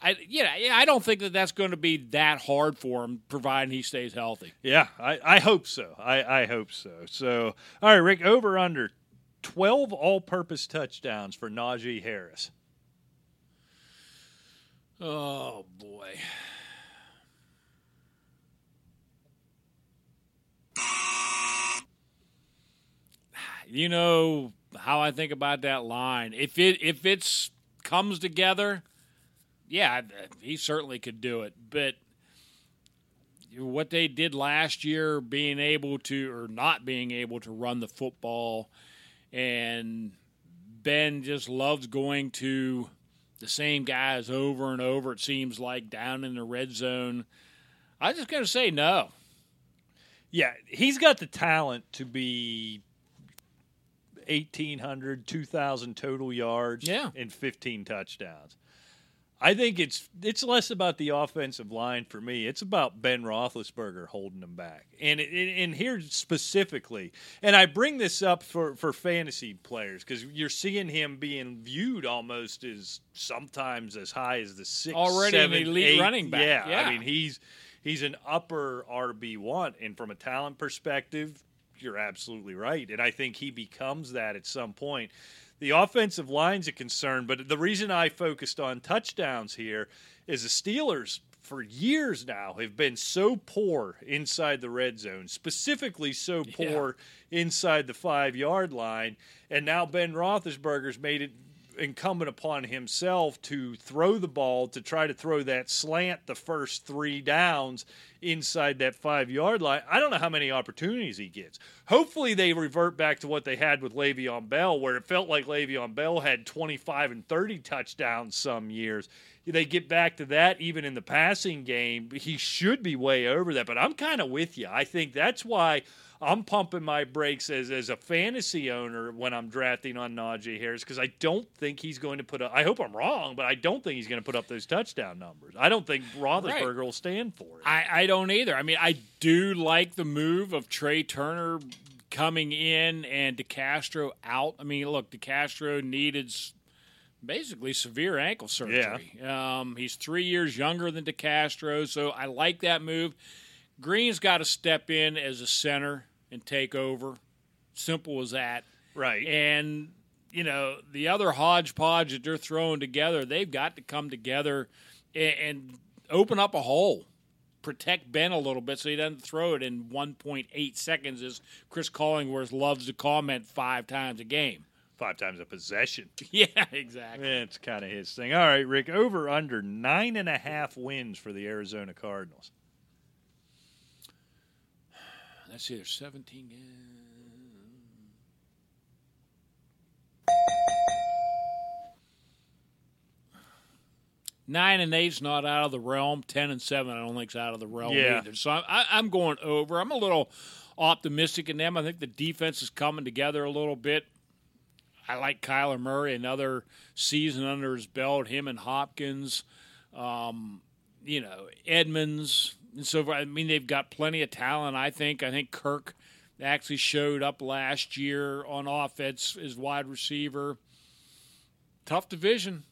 I yeah, yeah, I don't think that that's going to be that hard for him, providing he stays healthy. Yeah, I, I hope so. I, I hope so. So, all right, Rick, over under 12 all purpose touchdowns for Najee Harris. Oh boy. You know how I think about that line. If it if it's comes together, yeah, he certainly could do it. But what they did last year, being able to or not being able to run the football, and Ben just loves going to the same guys over and over. It seems like down in the red zone. I'm just to say no. Yeah, he's got the talent to be 1,800, 2,000 total yards Yeah. and 15 touchdowns. I think it's it's less about the offensive line for me. It's about Ben Roethlisberger holding them back, and it, and here specifically, and I bring this up for for fantasy players because you're seeing him being viewed almost as sometimes as high as the six Already an elite eight- running back. Yeah, Yeah. I mean he's he's an upper RB one, and from a talent perspective, you're absolutely right, and I think he becomes that at some point. The offensive line's a concern, but the reason I focused on touchdowns here is the Steelers for years now have been so poor inside the red zone, specifically so poor inside the five yard line. And now Ben Roethlisberger's made it incumbent upon himself to throw the ball to try to throw that slant the first three downs inside that five yard line. I don't know how many opportunities he gets. Hopefully, they revert back to what they had with Le'Veon Bell, where it felt like Le'Veon Bell had 25 and 30 touchdowns some years. They get back to that even in the passing game. He should be way over that, but I'm kind of with you. I think that's why I'm pumping my brakes as, as a fantasy owner when I'm drafting on Najee Harris because I don't think he's going to put up. I hope I'm wrong, but I don't think he's going to put up those touchdown numbers. I don't think Roethlisberger will stand for it. I, I don't either. I mean, I do like the move of Trai Turner coming in and DeCastro out. I mean, look, DeCastro needed basically severe ankle surgery. Um, he's three years younger than DeCastro, so I like that move. Green's got to step in as a center and take over. Simple as that. Right. And, you know, the other hodgepodge that they're throwing together, they've got to come together and, and open up a hole. Protect Ben a little bit so he doesn't throw it in 1.8 seconds, as Cris Collinsworth loves to comment five times a game. Five times a possession. <laughs> Yeah, exactly. It's kind of his thing. All right, Rick. Over under nine and a half wins for the Arizona Cardinals. Let's see, there's 17 games. Nine and eight's not out of the realm. Ten and seven, I don't think's out of the realm Yeah. either. So I, I'm going over. I'm a little optimistic in them. I think the defense is coming together a little bit. I like Kyler Murray, another season under his belt. Him and Hopkins, um, you know, Edmonds. And so I mean, they've got plenty of talent. I think. I think Kirk actually showed up last year on offense as wide receiver. Tough division.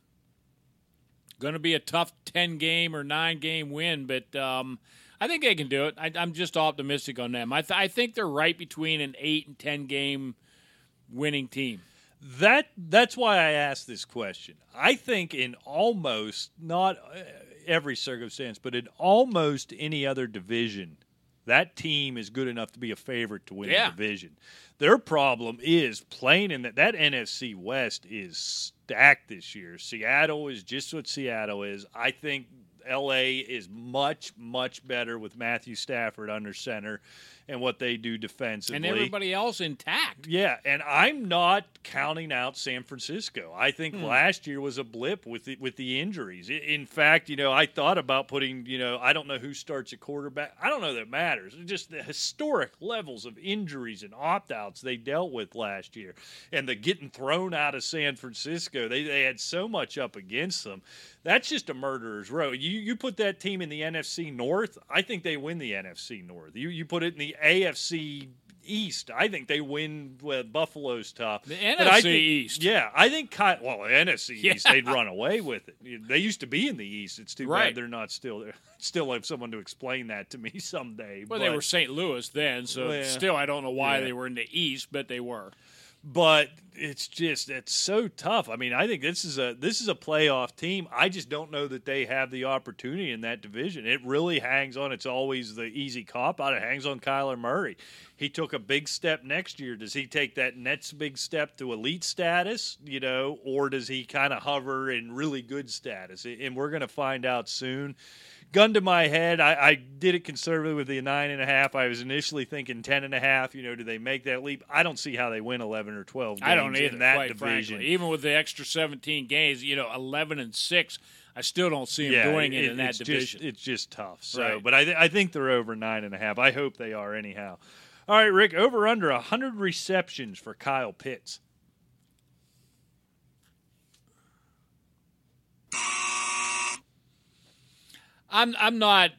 Going to be a tough ten game or nine game win, but um, I think they can do it. I, I'm just optimistic on them. I, th- I think they're right between an eight and ten game winning team. That that's why I asked this question. I think in almost not every circumstance, but in almost any other division, that team is good enough to be a favorite to win Yeah. the division. Their problem is playing in that that NFC West is stacked this year. Seattle is just what Seattle is. I think LA is much much better with Matthew Stafford under center and what they do defensively. And everybody else intact. Yeah, and I'm not counting out San Francisco. I think Hmm. last year was a blip with the, with the injuries. In fact, you know, I thought about putting, you know, I don't know who starts at quarterback. I don't know that matters. It's just the historic levels of injuries and opt-outs they dealt with last year and the getting thrown out of San Francisco. They they had so much up against them. That's just a murderer's row. You you put that team in the NFC North, I think they win the NFC North. You you put it in the AFC East, I think they win with Buffalo's tough. The NFC think- East. Yeah, I think Ky- well, NFC <laughs> Yeah. East they'd run away with it. They used to be in the East. It's too Right. bad they're not still there. <laughs> Still have someone to explain that to me someday. Well, but, they were St. Louis then, so Well, still, I don't know why yeah. they were in the East, but they were. But it's just it's so tough. I mean, I think this is a this is a playoff team. I just don't know that they have the opportunity in that division. It really hangs on. It's always the easy cop out. It hangs on Kyler Murray. He took a big step next year. Does he take that next big step to elite status? You know, or does he kind of hover in really good status? And we're going to find out soon gun to my head, I, I did it conservatively with the nine and a half. I was initially thinking ten and a half. You know, do they make that leap? I don't see how they win eleven or twelve. Games I don't either. in that quite division. frankly, even with the extra seventeen games, you know, eleven and six, I still don't see them doing it, in that it's division. Just, it's just tough. So, Right. but I, th- I think they're over nine and a half. I hope they are anyhow. All right, Rick, over under hundred receptions for Kyle Pitts. I'm I'm not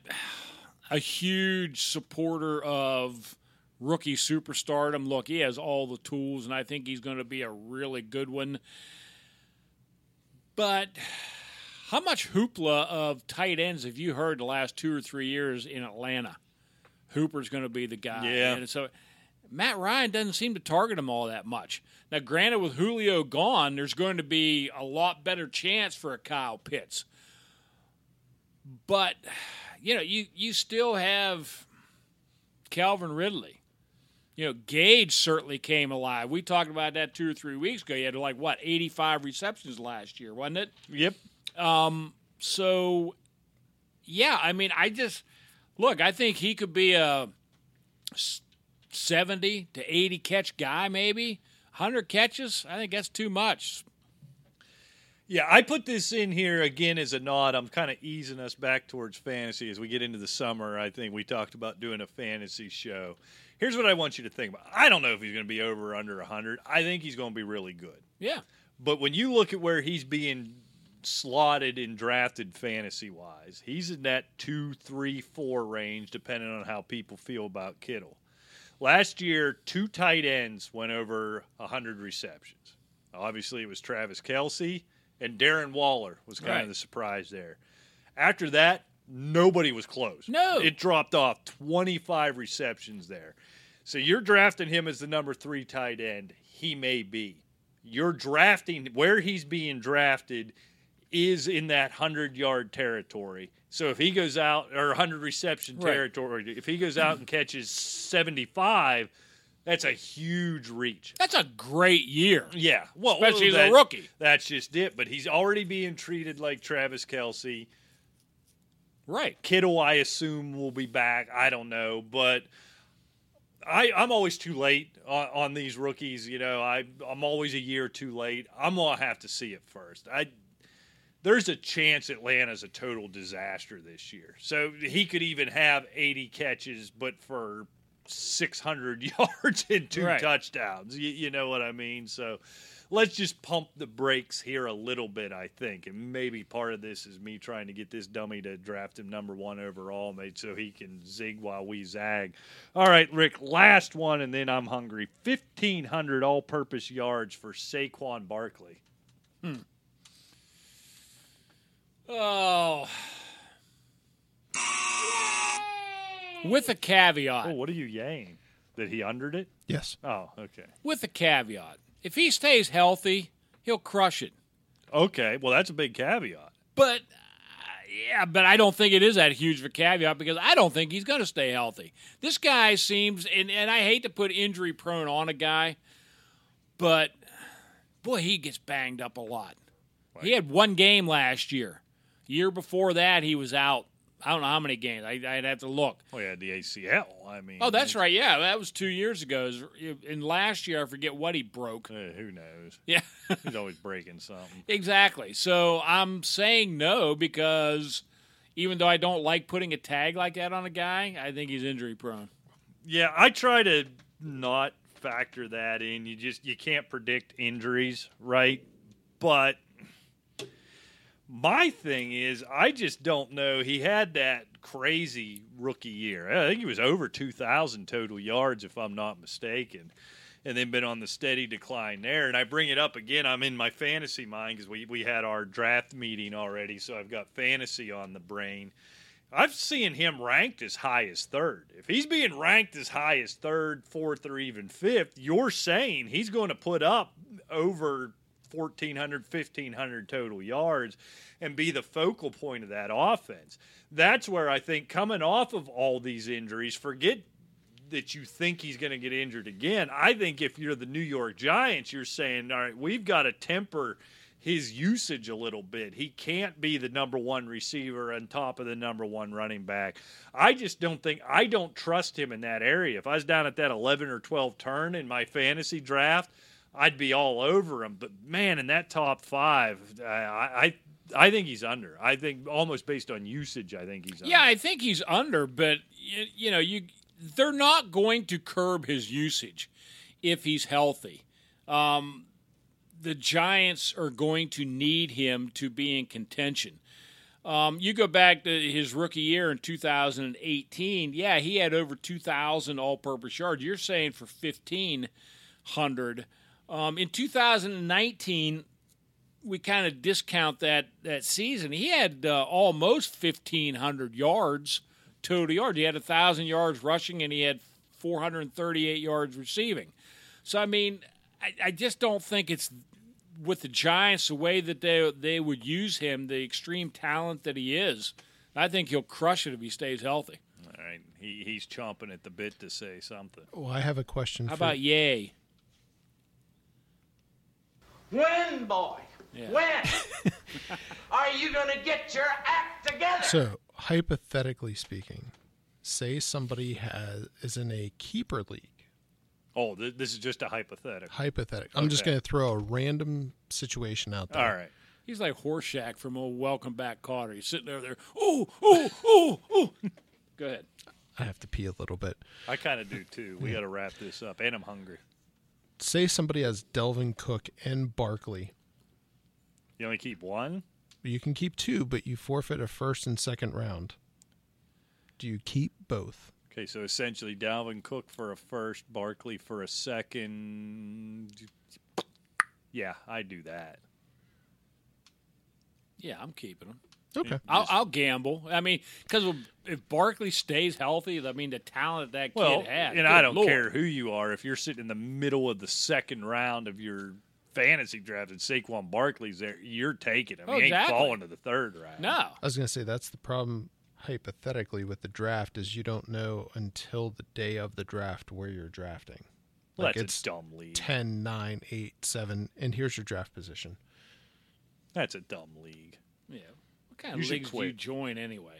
a huge supporter of rookie superstardom. Look, he has all the tools, and I think he's going to be a really good one. But how much hoopla of tight ends have you heard the last two or three years in Atlanta? Hooper's going to be the guy. Yeah. And so Matt Ryan doesn't seem to target him all that much. Now, granted, with Julio gone, there's going to be a lot better chance for a Kyle Pitts. But you know, you you still have Calvin Ridley. You know, Gage certainly came alive. We talked about that two or three weeks ago. He had like what eighty five receptions last year, wasn't it? Yep. Um, so, yeah, I mean, I just look. I think he could be a seventy to eighty catch guy, maybe hundred catches. I think that's too much. Yeah, I put this in here again as a nod. I'm kind of easing us back towards fantasy as we get into the summer. I think we talked about doing a fantasy show. Here's what I want you to think about. I don't know if he's going to be over or under 100. I think he's going to be really good. Yeah, But when you look at where he's being slotted and drafted fantasy wise, he's in that two, three, four range, depending on how people feel about Kittle. Last year, two tight ends went over 100 receptions. Obviously, it was Travis Kelce and Darren Waller was kind Right. of the surprise there. After that, nobody was close. No. It dropped off 25 receptions there. So you're drafting him as the number three tight end. He may be. You're drafting where he's being drafted is in that 100 yard territory. So if he goes out, or 100 reception Right. territory, if he goes out and catches 75, that's a huge reach. that's a great year. Yeah. Well, Especially as a rookie. That's just it. But he's already being treated like Travis Kelce. Right. Kittle, I assume, will be back. I don't know, but I, I'm always too late on, on these rookies. You know, I, I'm always a year too late. I'm gonna have to see it first. I there's a chance Atlanta's a total disaster this year. So he could even have 80 catches, but for 600 <laughs> yards and two Right. touchdowns. You, you know what I mean? So let's just pump the brakes here a little bit, I think. And maybe part of this is me trying to get this dummy to draft him number one overall, mate, so he can zig while we zag. All right, Rick, last one, and then I'm hungry. 1,500 all purpose yards for Saquon Barkley. Hmm. Oh. With a caveat. Oh, what are you yaying? That he undered it? Yes. Oh, okay. With a caveat. If he stays healthy, he'll crush it. Okay, well, that's a big caveat. But uh, yeah, but I don't think it is that huge of a caveat because I don't think he's going to stay healthy. This guy seems, and, and I hate to put injury prone on a guy, but boy, he gets banged up a lot. He had one game last year. Year before that, he was out. I don't know how many games. I, I'd have to look. Oh yeah, the ACL. I mean, Oh, that's right. Yeah, that was two years ago. And last year, I forget what he broke. Uh, who knows? Yeah. <laughs> He's always breaking something. Exactly. So I'm saying no because even though I don't like putting a tag like that on a guy, I think he's injury prone. Yeah, I try to not factor that in. You just you can't predict injuries, right? But my thing is, I just don't know. He had that crazy rookie year. I think he was over 2,000 total yards, if I'm not mistaken, and then been on the steady decline there. And I bring it up again. I'm in my fantasy mind because we, we had our draft meeting already, so I've got fantasy on the brain. I've seen him ranked as high as third. If he's being ranked as high as third, fourth, or even fifth, you're saying he's going to put up over 1,400, 1,500 total yards and be the focal point of that offense. That's where I think coming off of all these injuries, forget that you think he's going to get injured again. I think if you're the New York Giants, you're saying, all right, we've got to temper his usage a little bit. He can't be the number one receiver on top of the number one running back. I just don't think I don't trust him in that area. If I was down at that 11 or 12 turn in my fantasy draft, I'd be all over him. But man, in that top five, I I, I think he's under. I think almost based on usage, I think he's under. Yeah, I think he's under, but you, you know, you they're not going to curb his usage if he's healthy. Um, the Giants are going to need him to be in contention. Um, you go back to his rookie year in 2018. Yeah, he had over 2,000 all-purpose yards. You're saying for 1,500. Um, in 2019, we kind of discount that that season. He had uh, almost 1,500 yards total yards. He had 1,000 yards rushing and he had 438 yards receiving. So, I mean, I, I just don't think it's with the Giants the way that they they would use him, the extreme talent that he is. I think he'll crush it if he stays healthy. All right, he, he's chomping at the bit to say something. Well, I have a question. How for, about Yay? When, boy? Yeah. When <laughs> are you going to get your act together? So, hypothetically speaking, say somebody has is in a keeper league. Oh, th- this is just a hypothetical. Hypothetical. I'm just going to throw a random situation out there. All right. He's like Horshack from old Welcome Back Kotter. He's sitting over there. Ooh, ooh, ooh, ooh. Go ahead. I have to pee a little bit. I kind of do too. We got to wrap this up, and I'm hungry. Say somebody has Dalvin Cook and Barkley. You only keep one. You can keep two, but you forfeit a first and second round. Do you keep both? Okay, so essentially Dalvin Cook for a first, Barkley for a second. Yeah, I do that. Yeah, I'm keeping him. Okay. I'll, I'll gamble. I mean, because if Barkley stays healthy, I mean, the talent that kid Well, had. and I don't Lord. care who you are. If you're sitting in the middle of the second round of your fantasy draft and Saquon Barkley's there, you're taking him. Oh, he ain't falling to the third round. No. I was going to say that's the problem hypothetically with the draft is you don't know until the day of the draft where you're drafting. Well, Like that's it's a dumb league. 10, 9, 8, 7, and here's your draft position. That's a dumb league. Yeah. What kind You of should leagues do you join anyway?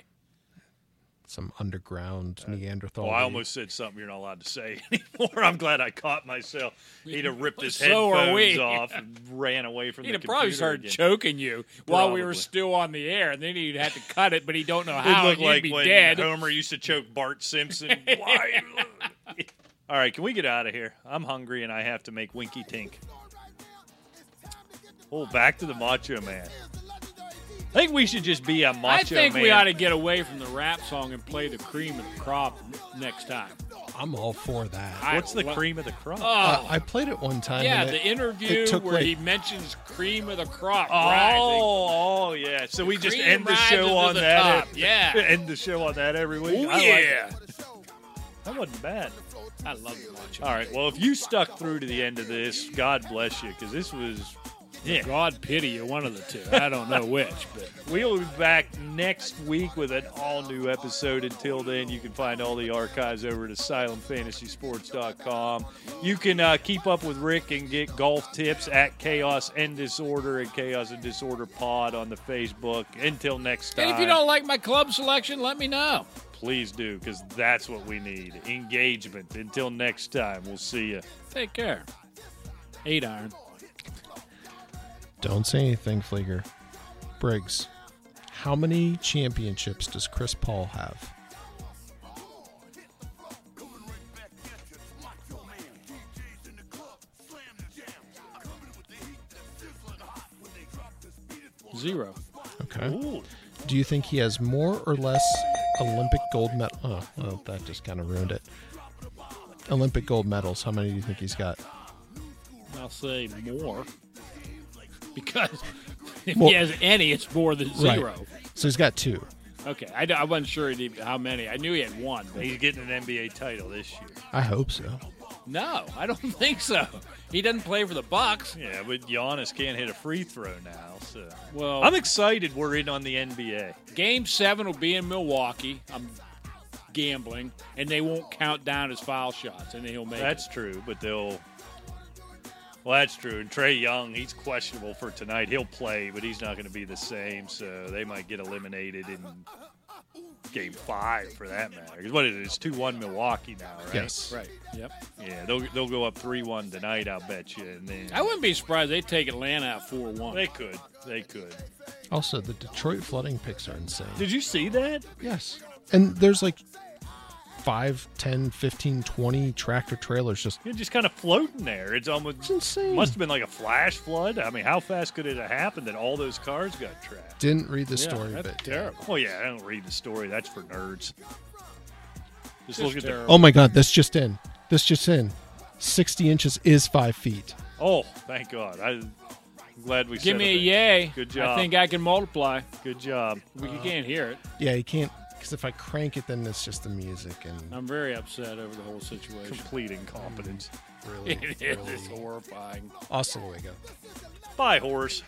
Some underground uh, Neanderthal. Well, I almost said something you're not allowed to say <laughs> anymore. I'm glad I caught myself. <laughs> He'd have ripped his So headphones <laughs> off and ran away from He'd the have probably computer started again. choking you while we were still on the air, and then he'd have to cut it, but he don't know It'd how. look and you'd like be when dead. Homer used to choke Bart Simpson. Why? All right, can we get out of here? I'm hungry and I have to make Winky Tink. Oh, back to the Macho Man. I think we should just be a Macho I think Man. we ought to get away from the rap song and play the cream of the crop next time. I'm all for that. I What's the lo- cream of the crop? Oh, Uh, I played it one time. yeah, and the it- interview it took where like- he mentions cream of the crop. Oh, rising. oh, yeah. So we just cream end the rises show to on the that. top. e- Yeah. <laughs> end the show on that every week. Oh I like yeah, it. that wasn't bad. I love to watch it. All right. Well, if you stuck through to the end of this, God bless you, because this was. Yeah. God pity you, one of the two. I don't know which, but We'll be back next week with an all new episode. Until then, you can find all the archives over at AsylumFantasySports.com. You can uh, keep up with Rick and get golf tips at Chaos and Disorder and Chaos and Disorder Pod on the Facebook. Until next time, and if you don't like my club selection, let me know. please do because that's what we need engagement. Until next time, we'll see you. Take care. Eight iron. Don't say anything, Fleeger. Briggs, how many championships does Chris Paul have? Zero. Okay. Do you think he has more or less Olympic gold medal? Oh, uh, well, that just kind of ruined it. Olympic gold medals. How many do you think he's got? I'll say more. Because <laughs> if Well- he has any, it's more than zero. Right. So he's got two. Okay, I, I wasn't sure how many. I knew he had one. But He's getting an NBA title this year. I hope so. no, I don't <laughs> think so. He doesn't play for the Bucks. Yeah, but Giannis can't hit a free throw now. So Well, I'm excited we're in on the NBA. Game seven will be in Milwaukee. I'm gambling, and they won't count down his foul shots, and he'll make. That's true, but they'll. Well, that's true. And Trae Young, he's questionable for tonight. He'll play, but he's not going to be the same. So they might get eliminated in game five for that matter. 'Cause what is it? It's two one Milwaukee now, right? Yes. right. Yep. Yeah, they'll they'll go up three one tonight. I'll bet you. And then I wouldn't be surprised they take Atlanta at four one. they could. They could. Also, the Detroit flooding pics are insane. Did you see that? Yes. And there's like 5, 10, 15, 20 tractor trailers just. You're just kind of floating there. It's almost It's insane. must have been like a flash flood. I mean, how fast could it have happened that all those cars got trapped? Didn't read the Yeah, story, that's but. terrible. Well, yeah, I don't read the story. That's for nerds. Just Just look at the. terrible. Oh my God, this just in. This just in. 60 inches is 5 feet. Oh, thank God! I, am glad we. Give me a that. yay. Good job. I think I can multiply. Good job. We uh-huh. can't hear it. Yeah, you can't. Because if I crank it, then it's just the music and I'm very upset over the whole situation. Complete incompetence. really, <laughs> It is. really It's horrifying. Hasta luego. Bye, horse.